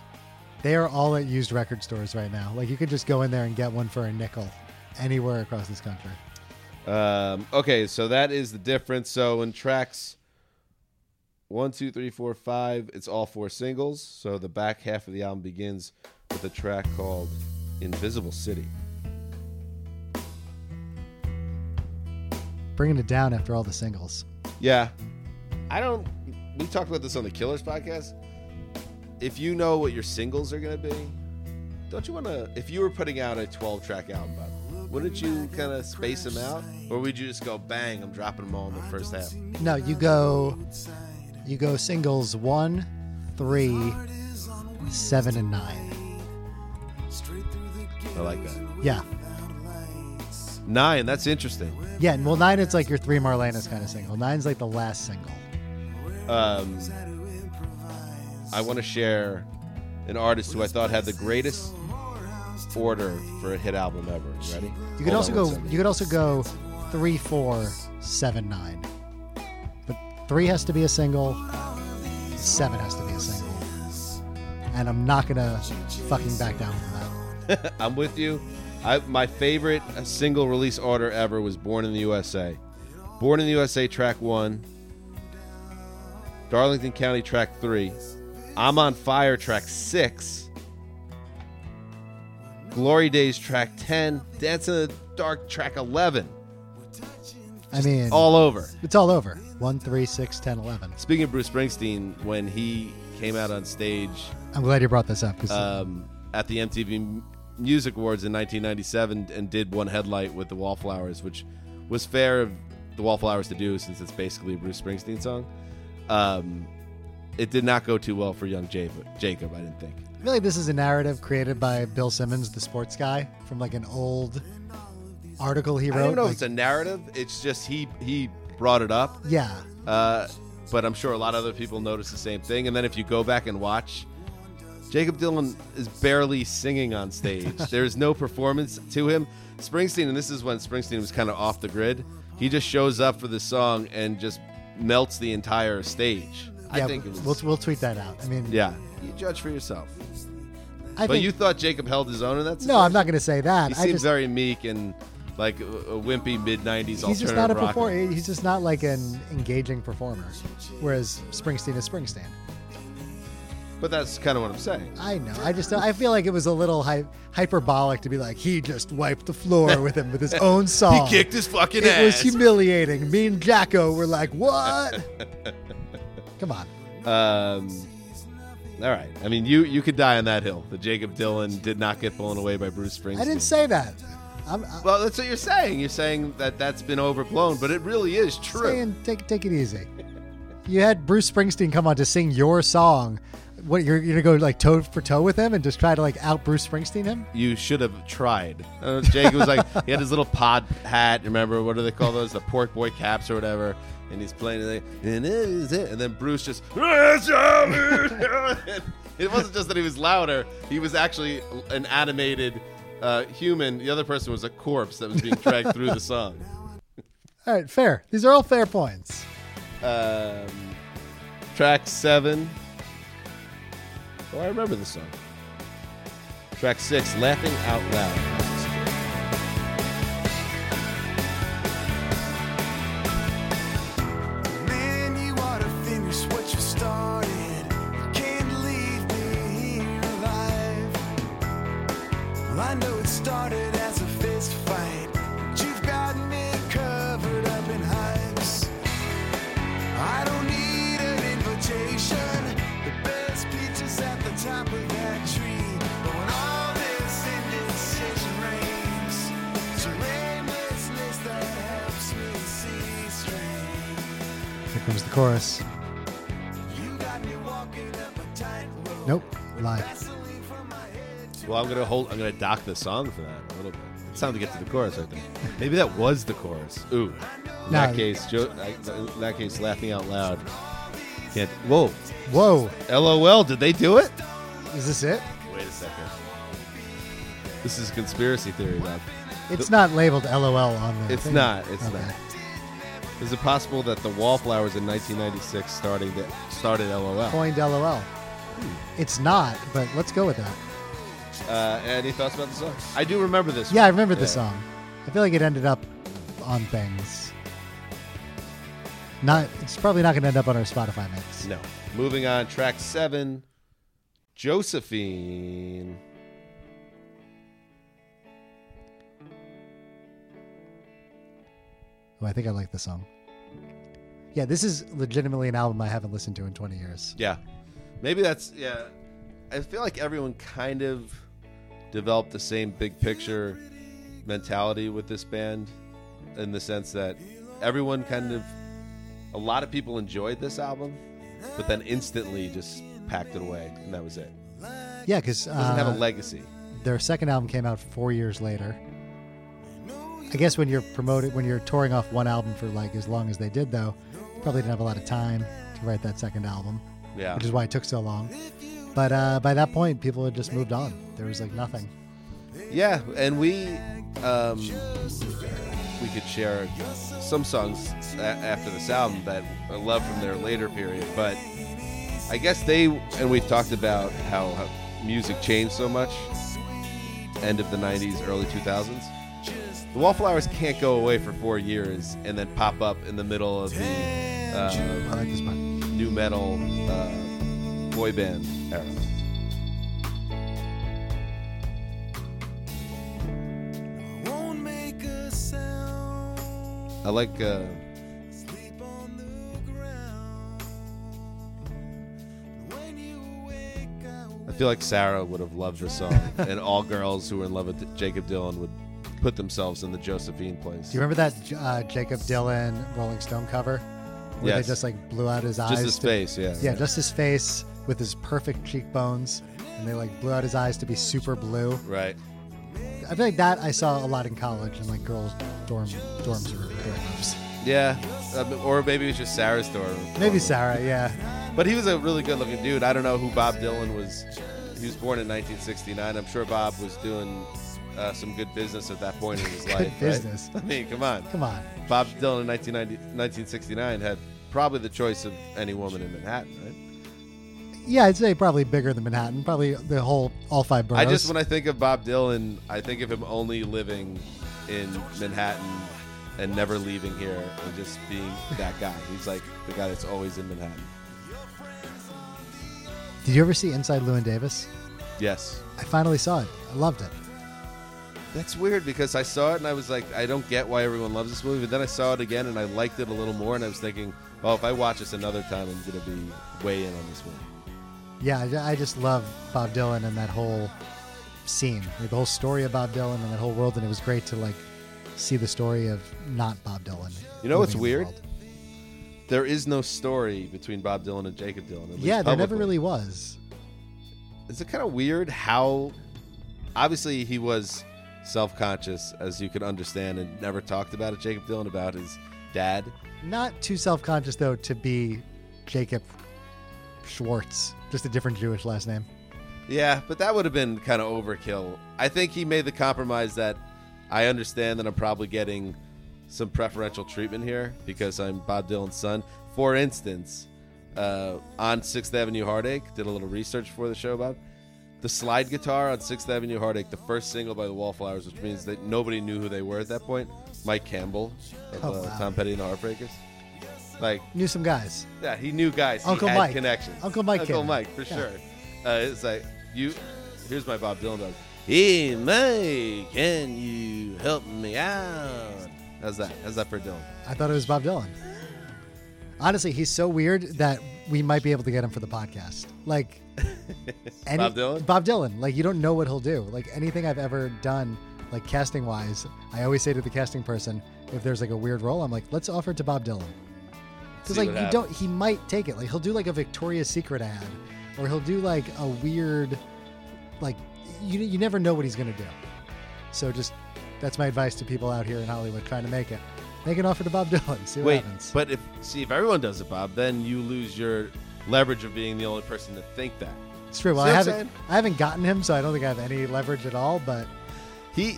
Speaker 3: They are all at used record stores right now. Like you could just go in there and get one for a nickel anywhere across this country.
Speaker 2: Um, okay, so that is the difference. So in tracks one, two, three, four, five, it's all four singles. So the back half of the album begins with a track called Invisible City.
Speaker 3: Bringing it down after all the singles.
Speaker 2: Yeah. I don't. We talked about this on the Killers podcast. If you know what your singles are going to be, don't you want to. If you were putting out a 12 track album, wouldn't you kind of space them out? Or would you just go, bang, I'm dropping them all in the first half?
Speaker 3: No, you go you go singles one, three, seven, and nine.
Speaker 2: I like that.
Speaker 3: Yeah.
Speaker 2: Nine, that's interesting.
Speaker 3: Yeah, well nine it's like your three Marlenas kind of single. Nine's like the last single.
Speaker 2: um, I want to share an artist who I thought had the greatest order for a hit album ever. You ready?
Speaker 3: You could
Speaker 2: Hold
Speaker 3: also go you could also go three, four, seven, nine. But three has to be a single, seven has to be a single. And I'm not gonna fucking back down from that.
Speaker 2: I'm with you. I, my favorite single release order ever was Born in the USA. Born in the USA, track one. Darlington County, track three. I'm on Fire, track six. Glory Days, track 10. Dance in the Dark, track 11.
Speaker 3: I mean
Speaker 2: All over.
Speaker 3: it's all over. One, three, six, ten, eleven.
Speaker 2: Speaking of Bruce Springsteen, when he came out on stage
Speaker 3: I'm glad you brought this up because
Speaker 2: um, at the MTV Music Awards in 1997 and did one headlight with the Wallflowers, which was fair of the Wallflowers to do since it's basically a Bruce Springsteen song. um, it did not go too well for young Jacob. Jacob, I didn't think.
Speaker 3: I feel like this is a narrative created by Bill Simmons, the sports guy, from like an old article he wrote.
Speaker 2: I don't know
Speaker 3: like-
Speaker 2: if it's a narrative. It's just he he brought it up.
Speaker 3: yeah,
Speaker 2: Uh, but I'm sure a lot of other people notice the same thing. And then if you go back and watch, Jakob Dylan is barely singing on stage. There's no performance to him. Springsteen, and this is when Springsteen was kind of off the grid. He just shows up for the song and just melts the entire stage.
Speaker 3: yeah.
Speaker 2: I think it was.
Speaker 3: we'll we'll tweet that out. I mean,
Speaker 2: yeah, you judge for yourself.
Speaker 3: I
Speaker 2: but
Speaker 3: think,
Speaker 2: you thought Jakob held his own in that.
Speaker 3: no, I'm not going to say that.
Speaker 2: He
Speaker 3: I just
Speaker 2: very meek and like a, a wimpy mid '90s
Speaker 3: he's just not a performer. He's just not like an engaging performer. Whereas Springsteen is Springsteen.
Speaker 2: But that's kind of what I'm saying.
Speaker 3: I know. I just I feel like it was a little hy- hyperbolic to be like he just wiped the floor with him with his own song.
Speaker 2: He kicked his fucking
Speaker 3: It
Speaker 2: ass.
Speaker 3: It was humiliating. Me and Jacko were like, "What? Come on."
Speaker 2: Um, all right. I mean, you you could die on that hill. The Jakob Dylan did not get blown away by Bruce Springsteen.
Speaker 3: I didn't say that. I'm, I'm
Speaker 2: Well, that's what you're saying. You're saying that that's been overblown, but it really is true.
Speaker 3: saying take take it easy. You had Bruce Springsteen come on to sing your song. What you're, you're gonna go like toe for toe with him and just try to like out Bruce Springsteen him?
Speaker 2: You should have tried. Uh, Jakob was like, he had his little pod hat. Remember what do they call those? The pork boy caps or whatever. And he's playing it, like, and it is it. And then Bruce just. it wasn't just that he was louder. He was actually an animated uh, human. The other person was a corpse that was being dragged through the song.
Speaker 3: All right, fair. These are all fair points.
Speaker 2: Um, track seven. Oh, I remember this song. Track six, Laughing Out Loud.
Speaker 3: Chorus.
Speaker 6: You got me walking up a tightrope.
Speaker 3: Nope, live.
Speaker 6: Gasoline from my head to
Speaker 2: Well, I'm gonna hold. I'm gonna dock the song for that a little bit. It's time to get to the chorus, I think. Maybe that was the chorus. Ooh. In
Speaker 3: No.
Speaker 2: that case, Joe, I- in that case, laughing out loud. Can't. Whoa.
Speaker 3: Whoa,
Speaker 2: LOL. Did they do it?
Speaker 3: is this it?
Speaker 2: Wait a second. This is conspiracy theory, Bob.
Speaker 3: It's not labeled LOL on the.
Speaker 2: It's not. It's not. Is it possible that the Wallflowers in 1996 starting the, started LOL?
Speaker 3: Coined LOL. It's not, but let's go with that.
Speaker 2: Uh, any thoughts about the song? I do remember this.
Speaker 3: Yeah, I
Speaker 2: one.
Speaker 3: remember the
Speaker 2: Yeah.
Speaker 3: song. I feel like it ended up on things. Not. It's probably not going to end up on our Spotify mix.
Speaker 2: No. Moving on, track seven, Josephine.
Speaker 3: Oh, I think I like the song. Yeah, this is legitimately an album I haven't listened to in 20 years.
Speaker 2: Yeah. Maybe that's yeah. I feel like everyone kind of developed the same big picture mentality with this band in the sense that everyone kind of a lot of people enjoyed this album, but then instantly just packed it away and that was it.
Speaker 3: Yeah, because
Speaker 2: It doesn't have a
Speaker 3: uh,
Speaker 2: legacy.
Speaker 3: their second album came out four years later. I guess when you're promoted, when you're touring off one album for like as long as they did, though, probably didn't have a lot of time to write that second album,
Speaker 2: Yeah.
Speaker 3: which is why it took so long. But uh, by that point, people had just moved on. There was like nothing.
Speaker 2: Yeah, and we um, we could share some songs a- after this album that I love from their later period, but I guess they and we've talked about how, how music changed so much. End of the '90s, early 2000s. The Wallflowers can't go away for four years and then pop up in the middle of the
Speaker 3: I
Speaker 2: uh,
Speaker 3: like this one.
Speaker 2: new metal uh, boy band era.
Speaker 6: won't make a sound.
Speaker 2: I like. Uh,
Speaker 6: Sleep on the ground. When you wake, I
Speaker 2: I feel like Sarah would have loved this song, and all girls who were in love with Jakob Dylan would put themselves in the Josephine place.
Speaker 3: Do you remember that uh, Jakob Dylan Rolling Stone cover where
Speaker 2: Yes.
Speaker 3: they just like blew out his eyes.
Speaker 2: Just his
Speaker 3: to-
Speaker 2: face, yeah.
Speaker 3: Yeah, just his face with his perfect cheekbones, and they like blew out his eyes to be super blue.
Speaker 2: Right.
Speaker 3: I feel like that I saw a lot in college in like girls' dorm dorms or dorms.
Speaker 2: Yeah. Um, or maybe it was just Sarah's dorm.
Speaker 3: Maybe Sarah, yeah.
Speaker 2: But he was a really good looking dude. I don't know who Bob Dylan was. He was born in 1969. I'm sure Bob was doing uh, some good business at that point in his life. right?
Speaker 3: business.
Speaker 2: I mean, come on.
Speaker 3: Come on.
Speaker 2: Bob Dylan in 1990, 1969 had probably the choice of any woman in Manhattan, right?
Speaker 3: Yeah, I'd say probably bigger than Manhattan. Probably the whole all five boroughs.
Speaker 2: I just when I think of Bob Dylan, I think of him only living in Manhattan and never leaving here and just being that guy. He's like the guy that's always in Manhattan.
Speaker 3: Did you ever see Inside Llewyn Davis?
Speaker 2: Yes.
Speaker 3: I finally saw it. I loved it.
Speaker 2: That's weird because I saw it and I was like, I don't get why everyone loves this movie. But then I saw it again and I liked it a little more. And I was thinking, well, if I watch this another time, I'm going to be way in on this movie.
Speaker 3: Yeah, I I just love Bob Dylan and that whole scene, like the whole story of Bob Dylan and that whole world. And it was great to like see the story of not Bob Dylan.
Speaker 2: You know what's
Speaker 3: living in the
Speaker 2: weird?
Speaker 3: world.
Speaker 2: There is no story between Bob Dylan and Jakob Dylan. at least
Speaker 3: Yeah, there never
Speaker 2: publicly.
Speaker 3: really was.
Speaker 2: Is it kind of weird how obviously he was self-conscious as you could understand and never talked about it. Jakob Dylan about his dad.
Speaker 3: Not too self conscious though to be Jacob Schwartz, just a different Jewish last name.
Speaker 2: yeah but that would have been kind of overkill. I think he made the compromise that I understand that I'm probably getting some preferential treatment here because I'm Bob Dylan's son. For instance uh, on 6th Avenue Heartache did a little research for the show Bob the slide guitar on 6th Avenue Heartache, the first single by the Wallflowers, which means that nobody knew who they were at that point. Mike Campbell of
Speaker 3: Oh,
Speaker 2: uh,
Speaker 3: wow.
Speaker 2: Tom Petty and the Heartbreakers. Like,
Speaker 3: Knew some guys.
Speaker 2: yeah, he knew guys. He
Speaker 3: Uncle
Speaker 2: had
Speaker 3: Mike.
Speaker 2: connections.
Speaker 3: Uncle Mike
Speaker 2: Uncle
Speaker 3: Campbell.
Speaker 2: Mike, for
Speaker 3: Yeah.
Speaker 2: sure. Uh, it's like, you, here's my Bob Dylan dog. Hey, Mike, can you help me out? How's that? How's that for Dylan?
Speaker 3: I thought it was Bob Dylan. Honestly, he's so weird that we might be able to get him for the podcast. Like, any,
Speaker 2: Bob Dylan?
Speaker 3: Bob Dylan. Like, you don't know what he'll do. Like anything I've ever done, like casting wise, I always say to the casting person, if there's like a weird role, I'm like, let's offer it to Bob Dylan. Because like you don't, he might take it. Like he'll do like a Victoria's Secret ad, or he'll do like a weird, like you you never know what he's gonna do. So just that's my advice to people out here in Hollywood trying to make it. Make an offer to Bob Dylan. See what
Speaker 2: Wait,
Speaker 3: happens.
Speaker 2: but if see if everyone does it, Bob, then you lose your leverage of being the only person to think that.
Speaker 3: It's true. Well,
Speaker 2: See
Speaker 3: I
Speaker 2: what I'm
Speaker 3: haven't I haven't gotten him, so I don't think I have any leverage at all. But
Speaker 2: He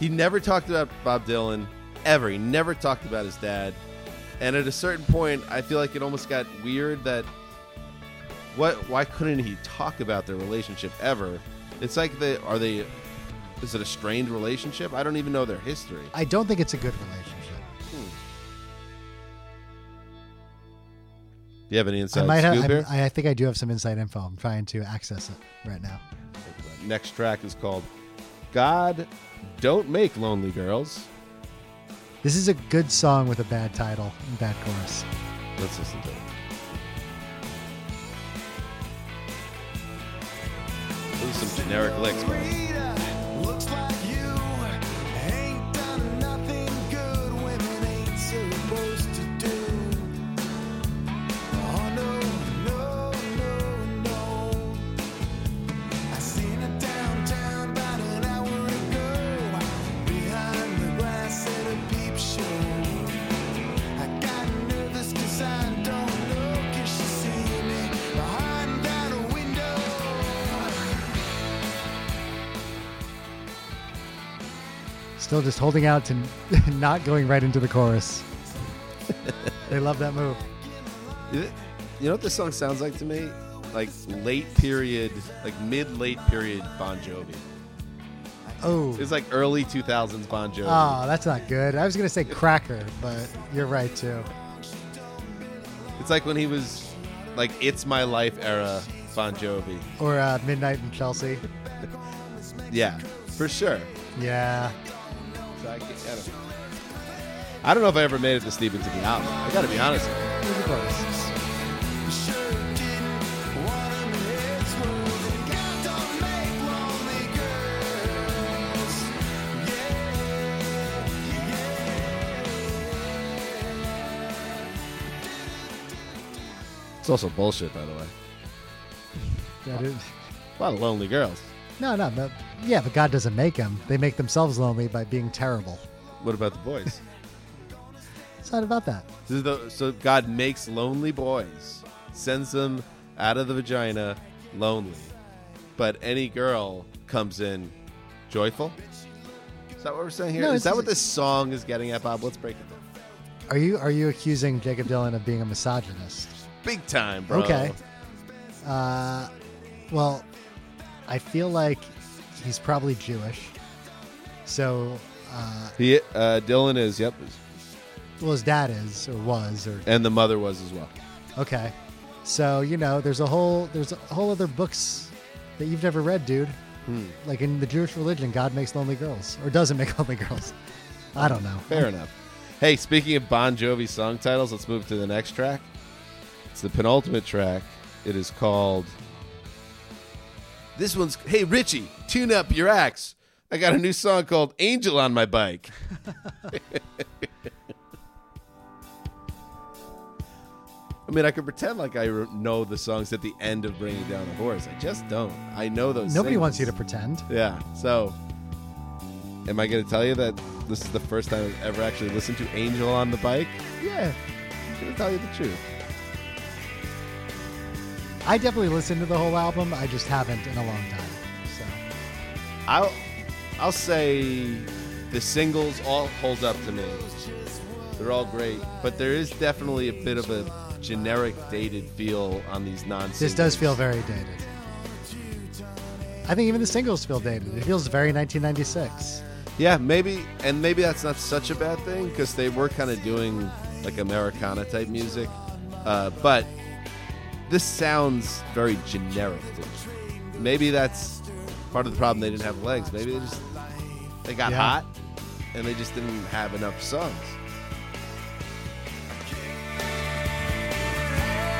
Speaker 2: he never talked about Bob Dylan ever. He never talked about his dad. And at a certain point, I feel like it almost got weird that what why couldn't he talk about their relationship ever? It's like they are they is it a strained relationship? I don't even know their history.
Speaker 3: I don't think it's a good relationship.
Speaker 2: Do you have any
Speaker 3: I might
Speaker 2: scoop
Speaker 3: have.
Speaker 2: here?
Speaker 3: I, I think I do have some inside info. I'm trying to access it right now.
Speaker 2: Next track is called God Don't Make Lonely Girls.
Speaker 3: This is a good song with a bad title and bad chorus.
Speaker 2: Let's listen to it. Those are some generic licks, man.
Speaker 3: Still just holding out to not going right into the chorus. they love that move.
Speaker 2: You know what this song sounds like to me? Like late period, like mid late period Bon Jovi.
Speaker 3: Oh,
Speaker 2: It's like early 2000s Bon Jovi.
Speaker 3: oh, that's not good. I was gonna say Cracker, but you're right too.
Speaker 2: It's like when he was like It's My Life era Bon Jovi.
Speaker 3: Or uh, Midnight in Chelsea.
Speaker 2: Yeah, for sure.
Speaker 3: Yeah.
Speaker 2: So I, I, don't know. I don't know if I ever made it to Steven to the album. I gotta be honest.
Speaker 3: Here's the chorus.
Speaker 6: Sure didn't want 'em head smooth and God don't make lonely girls. Yeah,
Speaker 2: It's also bullshit, by the way.
Speaker 3: That is-
Speaker 2: A lot of lonely girls.
Speaker 3: no, no, no. Yeah, but God doesn't make them. They make themselves lonely by being terrible.
Speaker 2: What about the boys?
Speaker 3: It's not about that.
Speaker 2: Is the- so God makes lonely boys, sends them out of the vagina lonely, but any girl comes in joyful. Is that what we're saying here?
Speaker 3: No,
Speaker 2: is that what this song is getting at, Bob? Let's break it down.
Speaker 3: Are you are you accusing Jakob Dylan of being a misogynist?
Speaker 2: Big time, bro.
Speaker 3: Okay. Uh, well, I feel like he's probably Jewish. So, uh,
Speaker 2: He, uh, Dylan is, yep,
Speaker 3: well, his dad is or was or
Speaker 2: and the mother was as well.
Speaker 3: okay. So you know, there's a whole there's a whole other books that you've never read, dude.
Speaker 2: Hmm.
Speaker 3: Like in the Jewish religion, God makes lonely girls or doesn't make lonely girls. I don't know.
Speaker 2: Fair enough. Hey, speaking of Bon Jovi song titles, let's move to the next track. It's the penultimate track. It is called. This one's. Hey, Richie, tune up your axe. I got a new song called Angel on My Bike. I mean, I could pretend like I know the songs at the end of Bringing Down the Horse. I just don't. I know those.
Speaker 3: Nobody
Speaker 2: singles.
Speaker 3: wants you to pretend.
Speaker 2: Yeah. So, am I going to tell you that this is the first time I've ever actually listened to Angel on the Bike? Yeah. I'm going to tell you the truth.
Speaker 3: I definitely listened to the whole album. I just haven't in a long time. So
Speaker 2: I'll I'll say the singles all hold up to me. They're all great, but there is definitely a bit of a generic dated feel on these non
Speaker 3: this does feel very dated. I think even the singles feel dated. It feels very 1996.
Speaker 2: Yeah, maybe and maybe that's not such a bad thing because they were kind of doing like Americana type music. Uh, but this sounds very generic to me. Maybe that's part of the problem they didn't have legs. Maybe they just they got
Speaker 3: Yeah.
Speaker 2: hot and they just didn't have enough songs.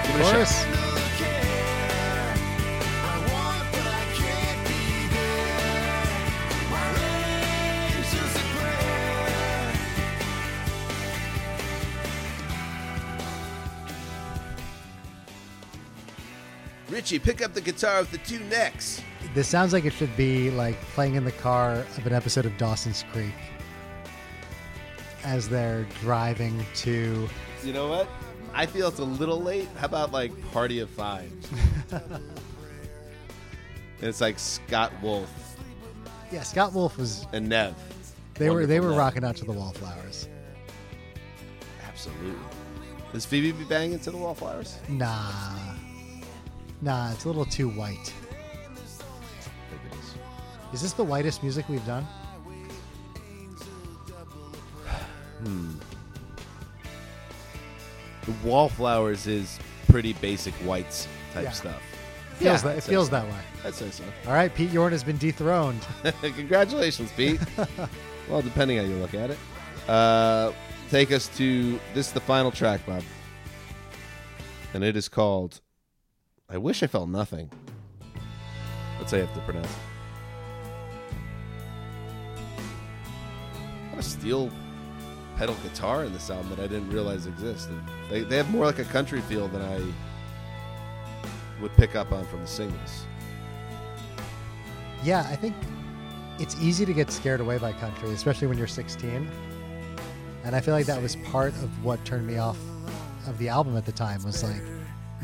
Speaker 2: Give it a shot. Richie, pick up the guitar with the two necks.
Speaker 3: This sounds like it should be like playing in the car of an episode of Dawson's Creek as they're driving to.
Speaker 2: You know what? I feel it's a little late. How about like Party of Five? and it's like Scott Wolf
Speaker 3: Yeah, Scott Wolf was.
Speaker 2: and Neve.
Speaker 3: They were they were
Speaker 2: Neve.
Speaker 3: rocking out to the Wallflowers.
Speaker 2: Absolutely. Does Phoebe be banging to the Wallflowers?
Speaker 3: Nah, nah, it's a little too white.
Speaker 2: Is
Speaker 3: this the whitest music we've done? Hmm.
Speaker 2: The Wallflowers is pretty basic whites type
Speaker 3: Yeah.
Speaker 2: stuff.
Speaker 3: Feels
Speaker 2: Yeah,
Speaker 3: that, it feels
Speaker 2: so.
Speaker 3: that way.
Speaker 2: I'd say so.
Speaker 3: All right, Pete Yorn has been dethroned.
Speaker 2: Congratulations, Pete. well, depending how you look at it. Uh, take us to this is the final track, Bob. And it is called I Wish I Felt Nothing. Let's say I have to pronounce it. What a steel pedal guitar in this album that I didn't realize existed. They, they have more like a country feel than I would pick up on from the singles.
Speaker 3: Yeah, I think it's easy to get scared away by country, especially when you're 16. And I feel like that was part of what turned me off of the album at the time was like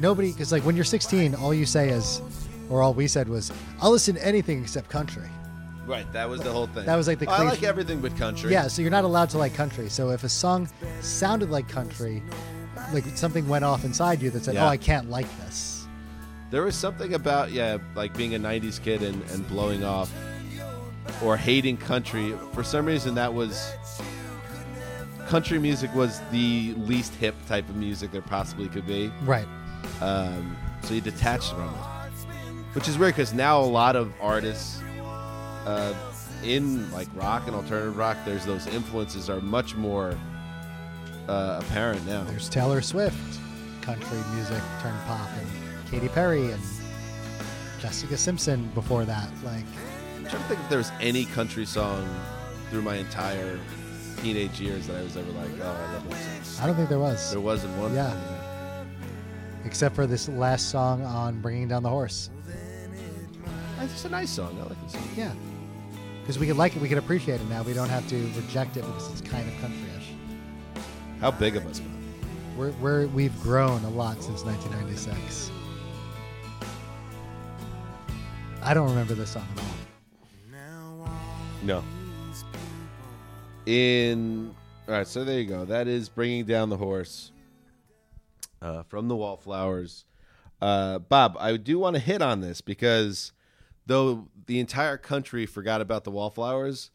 Speaker 3: nobody because like when you're 16, all you say is, or all we said was, "I'll listen to anything except country."
Speaker 2: Right, that was the whole thing.
Speaker 3: That was like the
Speaker 2: I like everything but country.
Speaker 3: Yeah, so you're not allowed to like country. So if a song sounded like country, like something went off inside you that said, oh,
Speaker 2: Yeah.
Speaker 3: "Oh, I can't like this."
Speaker 2: There was something about yeah, like being a '90s kid and, and blowing off or hating country. For some reason, that was country music was the least hip type of music there possibly could be.
Speaker 3: Right.
Speaker 2: Um, so you detach from it, which is weird because now a lot of artists uh, in like rock and alternative rock, there's those influences are much more uh, apparent now.
Speaker 3: There's Taylor Swift, country music turned pop, and Katy Perry and Jessica Simpson before that. Like,
Speaker 2: I'm trying to think if there was any country song through my entire teenage years that I was ever like, oh, I love this.
Speaker 3: I don't think there was.
Speaker 2: There wasn't one.
Speaker 3: Yeah. Except for this last song on Bringing Down the Horse.
Speaker 2: It's a nice song. I like this song.
Speaker 3: Yeah. Because we could like it, we could appreciate it now. We don't have to reject it because it's kind of countryish.
Speaker 2: How big of us?
Speaker 3: We're, we're, we've grown a lot since 1996. I don't remember this song at all.
Speaker 2: No. In all right, so there you go. That is bringing down the horse uh, from the Wallflowers. Uh, Bob, I do want to hit on this because though the entire country forgot about the Wallflowers,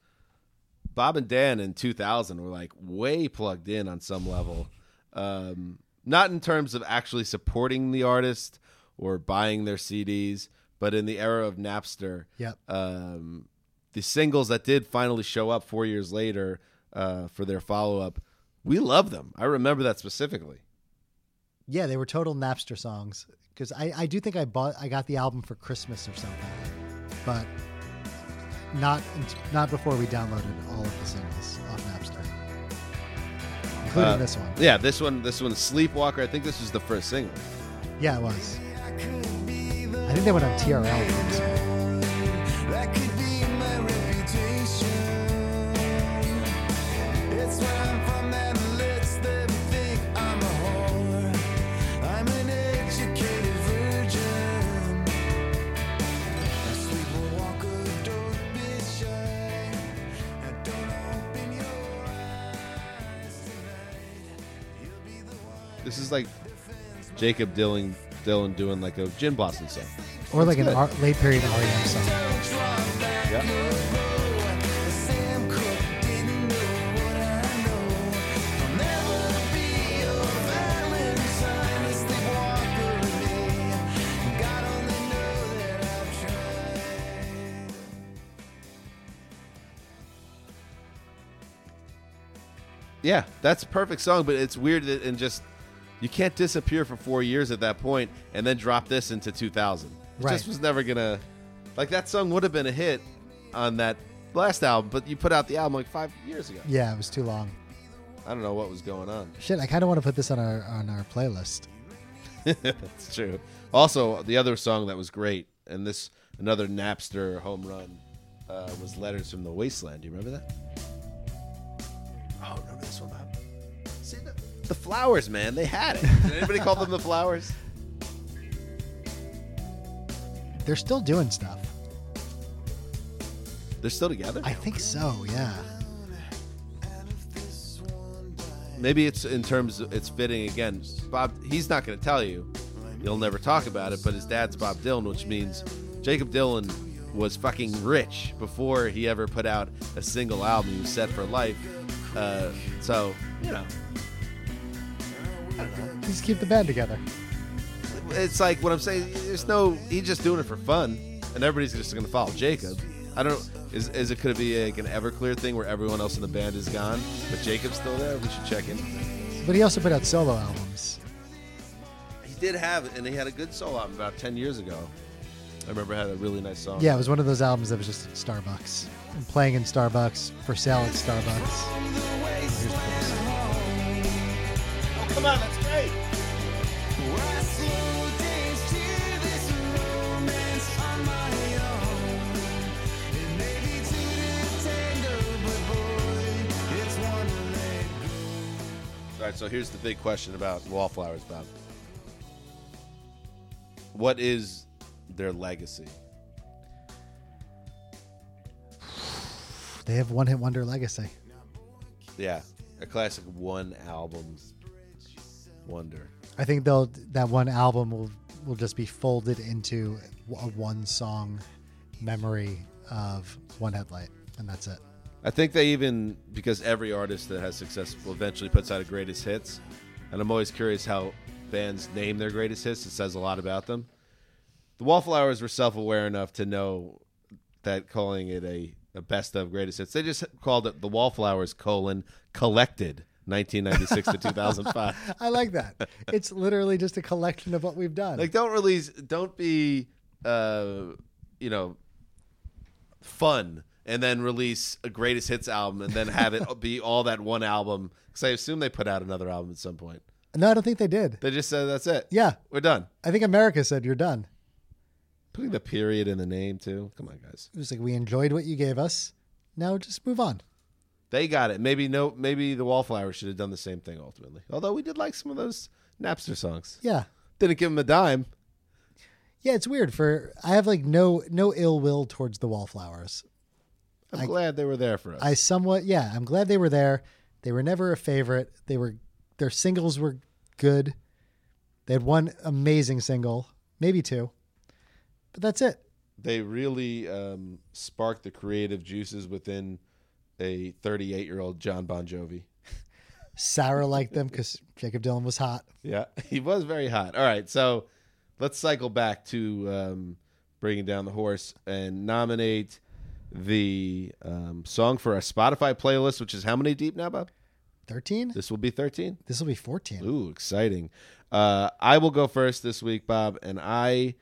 Speaker 2: Bob and Dan in 2000 were like way plugged in on some level. Um, not in terms of actually supporting the artist or buying their CDs, but in the era of Napster,
Speaker 3: Yep.
Speaker 2: um, the singles that did finally show up four years later uh, for their follow up, we love them. I remember that specifically.
Speaker 3: Yeah, they were total Napster songs. Because I, I do think I bought I got the album for Christmas or something, but not not before we downloaded all of the singles off Napster, including
Speaker 2: Uh,
Speaker 3: this one.
Speaker 2: Yeah, this one, this one, Sleepwalker. I think this was the first single.
Speaker 3: Yeah, it was. I think they went on TRL. This
Speaker 2: is like Jakob Dylan, Dylan doing like a Gin Blossom song.
Speaker 3: Or like an. R- late period REM song.
Speaker 2: Yeah.
Speaker 6: Sam Cooke didn't know what I know. I'll never be your Valentine, a sleepwalker with me. God only know that I've tried.
Speaker 2: Yeah, that's a perfect song, but it's weird that and just you can't disappear for four years at that point and then drop this into 2000. It
Speaker 3: Right.
Speaker 2: just was never gonna like that song would have been a hit on that last album, but you put out the album like five years ago.
Speaker 3: Yeah, it was too long.
Speaker 2: I don't know what was going on.
Speaker 3: Shit, I kind of want to put this on our on our playlist.
Speaker 2: That's true. Also, the other song that was great, and this another Napster home run, uh, was "Letters from the Wasteland." Do you remember that? Oh, remember the, Flowers, man. They had it. Did anybody call them the Flowers?
Speaker 3: They're still doing stuff.
Speaker 2: They're still together.
Speaker 3: I think so. Yeah.
Speaker 2: Maybe it's in terms of it's fitting again. Bob, he's not going to tell you. He'll never talk about it, but his dad's Bob Dylan, which means Jakob Dylan was fucking rich before he ever put out a single album. He was set for life. Uh, so, you know,
Speaker 3: Just keep the band together.
Speaker 2: it's like what I'm saying. There's no, he's just doing it for fun, and everybody's just going to follow Jakob. I don't. Is, is it could it be like an Everclear thing where everyone else in the band is gone, but Jakob's still there? We should check in.
Speaker 3: But he also put out solo albums.
Speaker 2: He did have it, and he had a good solo album about ten years ago. I remember it had a really nice song.
Speaker 3: Yeah, it was one of those albums that was just at Starbucks. And playing in Starbucks, for sale at Starbucks.
Speaker 6: One to let go.
Speaker 2: All right, so here's the big question about Wallflowers, Bob. What is their legacy?
Speaker 3: They have one hit wonder legacy.
Speaker 2: Yeah, a classic one album wonder.
Speaker 3: I think they'll that one album will will just be folded into a one song memory of one headlight, and that's it.
Speaker 2: I think they even because every artist that has success will eventually puts out a greatest hits, and I'm always curious how bands name their greatest hits. It says a lot about them. The Wallflowers were self-aware enough to know that calling it a, a best of greatest hits, they just called it the Wallflowers colon collected 1996 to 2005.
Speaker 3: I like that. It's literally just a collection of what we've done.
Speaker 2: Like, don't release, don't be, uh, you know, fun and then release a greatest hits album and then have it be all that one album. Because I assume they put out another album at some point.
Speaker 3: No, I don't think they did.
Speaker 2: They just said that's it.
Speaker 3: Yeah,
Speaker 2: We're done.
Speaker 3: I think America said you're done.
Speaker 2: Putting the period in the name too. Come on, guys.
Speaker 3: It was like we enjoyed what you gave us. Now just move on.
Speaker 2: They got it. Maybe no. Maybe the Wallflowers should have done the same thing ultimately. Although we did like some of those Napster songs.
Speaker 3: Yeah.
Speaker 2: Didn't give them a dime.
Speaker 3: Yeah, it's weird for I have like no no ill will towards the wallflowers.
Speaker 2: I'm
Speaker 3: I-
Speaker 2: glad they were there for us.
Speaker 3: I somewhat yeah, I'm glad they were there. They were never a favorite. They were their singles were good. They had one amazing single, maybe two. But that's it.
Speaker 2: they really um, sparked the creative juices within a 38 year old Jon Bon Jovi.
Speaker 3: Sarah liked them because Jakob Dylan was hot.
Speaker 2: Yeah, he was very hot. All right, so let's cycle back to um, bringing down the horse and nominate the um, song for our Spotify playlist, which is how many deep now, Bob?
Speaker 3: 13?
Speaker 2: This will be 13.
Speaker 3: This will be 14.
Speaker 2: Ooh, exciting. Uh, I will go first this week, Bob, and I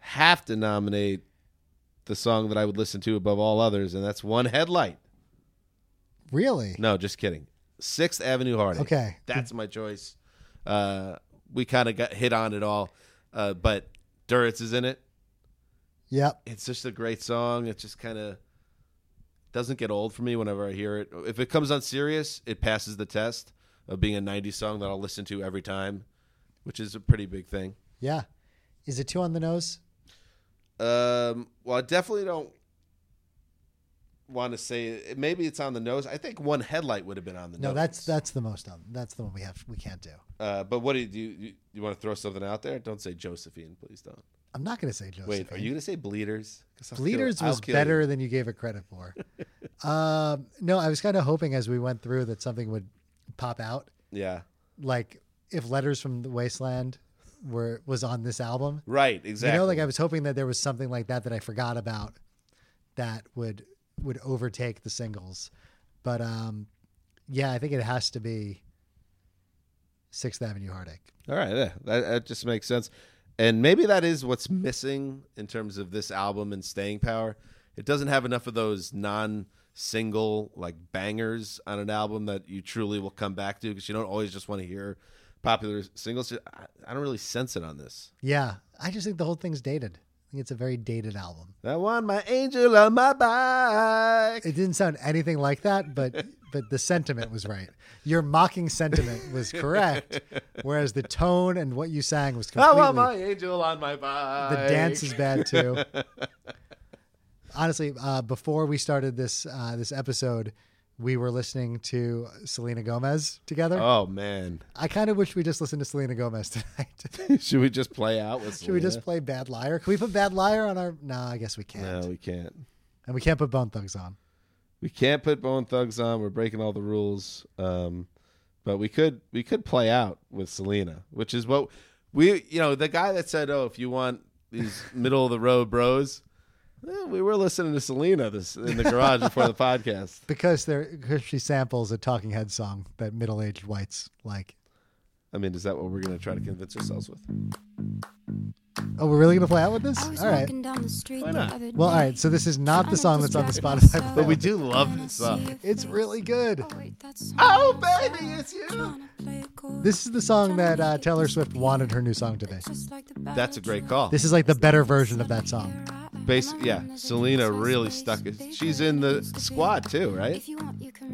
Speaker 2: have to nominate the song that I would listen to above all others, and that's One Headlight.
Speaker 3: Really?
Speaker 2: No, just kidding. Sixth Avenue Heartache.
Speaker 3: Okay.
Speaker 2: That's my choice. Uh, we kind of got hit on it all, uh, but Duritz is in it.
Speaker 3: Yep.
Speaker 2: It's just a great song. It just kind of doesn't get old for me whenever I hear it. If it comes on Sirius, it passes the test of being a 90s song that I'll listen to every time, which is a pretty big thing.
Speaker 3: Yeah. Is it two on the nose?
Speaker 2: Um, well, I definitely don't want to say maybe it's on the nose. I think one headlight would have been on the
Speaker 3: No,
Speaker 2: nose.
Speaker 3: No, that's that's the most on. That's the one we have we can't do.
Speaker 2: Uh, but what do you do? You, you, want to throw something out there? Don't say Josephine, please don't.
Speaker 3: I'm not going to say Josephine.
Speaker 2: Wait, are you going to say Bleeders? I'll kill-
Speaker 3: Bleeders was better
Speaker 2: you.
Speaker 3: than you gave it credit for. um, no, I was kind of hoping as we went through that something would pop out,
Speaker 2: Yeah,
Speaker 3: like if "Letters from the Wasteland" were was on this album.
Speaker 2: right, exactly.
Speaker 3: You know, like I was hoping that there was something like that that I forgot about that would would overtake the singles. But um, yeah, I think it has to be Sixth Avenue Heartache.
Speaker 2: All right, yeah, that, that just makes sense. And maybe that is what's missing in terms of this album and staying power. It doesn't have enough of those non-single like bangers on an album that you truly will come back to because you don't always just want to hear popular singles. I, I don't really sense it on this.
Speaker 3: Yeah, I just think the whole thing's dated. I think it's a very dated album.
Speaker 2: I want my angel on my back.
Speaker 3: It didn't sound anything like that, but but the sentiment was right. Your mocking sentiment was correct, whereas the tone and what you sang was
Speaker 2: I
Speaker 3: completely.
Speaker 2: want my angel on my back.
Speaker 3: the dance is bad too. Honestly, uh, before we started this uh, this episode, we were listening to Selena Gomez together.
Speaker 2: Oh man,
Speaker 3: I kind of wish we just listened to Selena Gomez tonight.
Speaker 2: should we just play out with?
Speaker 3: Should we just play Bad Liar? Can we put Bad Liar on our? No, I guess we can't.
Speaker 2: No, we can't.
Speaker 3: And we can't put Bone Thugs on.
Speaker 2: We can't put Bone Thugs on. We're breaking all the rules. Um, but we could we could play out with Selena, which is what we you know the guy that said, "Oh, if you want these middle of the road bros," we were listening to Selena this in the garage before the podcast.
Speaker 3: Because there, because she samples a Talking Head song that middle-aged whites like.
Speaker 2: I mean, is that what we're going to try to convince ourselves with?
Speaker 3: Oh, we're really gonna play out with this?
Speaker 5: I was
Speaker 3: All right.
Speaker 5: down the street
Speaker 2: Why not?
Speaker 5: other
Speaker 3: Well, all
Speaker 5: day.
Speaker 3: right. So this is not the song that's on the Spotify.
Speaker 2: But we do love this song.
Speaker 3: It's really good.
Speaker 5: Oh, wait, that's
Speaker 2: Oh, baby, it's you.
Speaker 3: This is the song that uh, Taylor Swift wanted her new song to be.
Speaker 2: That's a great call.
Speaker 3: This is like the better version of that song.
Speaker 2: Base, yeah. Selena really stuck it. She's in the squad too, right?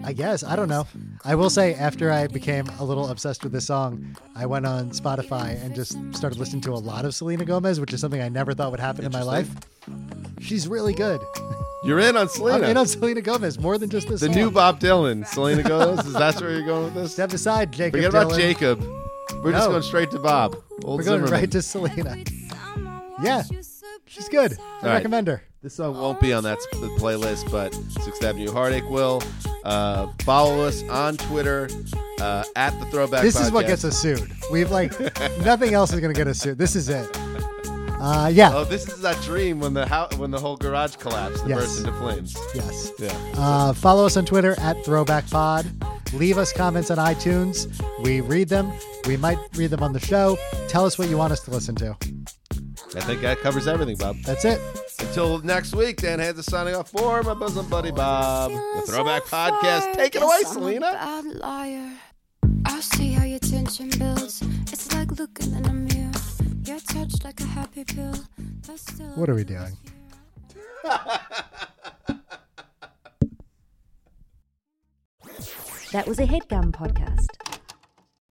Speaker 3: I guess. I don't know. I will say, after I became a little obsessed with this song, I went on Spotify and just started listening to a lot of Selena Gomez, which is something I never thought would happen in my life. She's really good.
Speaker 2: You're in on Selena.
Speaker 3: I'm in on Selena Gomez more than just this
Speaker 2: the
Speaker 3: song.
Speaker 2: new Bob Dylan. Selena Gomez. Is that where you're going with this?
Speaker 3: Step aside, Jakob.
Speaker 2: Forget about Jakob. We're just going straight to Bob. Old
Speaker 3: We're going
Speaker 2: Zimmerman.
Speaker 3: right to Selena. Yeah, she's good. I
Speaker 2: right.
Speaker 3: recommend her.
Speaker 2: This song won't be on that sp- playlist, but Sixth Avenue Heartache will. Uh, follow us on Twitter uh, at the Throwback.
Speaker 3: This is what gets us sued. We've like nothing else is going to get us sued. This is it. Uh, yeah.
Speaker 2: Oh, this is that dream when the how, when the whole garage collapsed and
Speaker 3: Yes.
Speaker 2: burst into flames.
Speaker 3: Yes.
Speaker 2: Yeah.
Speaker 3: Uh, follow us on Twitter at Throwback Pod. Leave us comments on iTunes. We read them. We might read them on the show. Tell us what you want us to listen to.
Speaker 2: I think that covers everything, Bob.
Speaker 3: That's it.
Speaker 2: Until next week, Dan Hanzus is signing off for my bosom buddy Bob. The Throwback so Podcast. Take it away, I'm Selena.
Speaker 5: Bad liar. I see how your
Speaker 7: tension builds. It's like looking in a mirror. You're touched like a happy pill.
Speaker 3: what are we doing?
Speaker 1: that was a headgum podcast.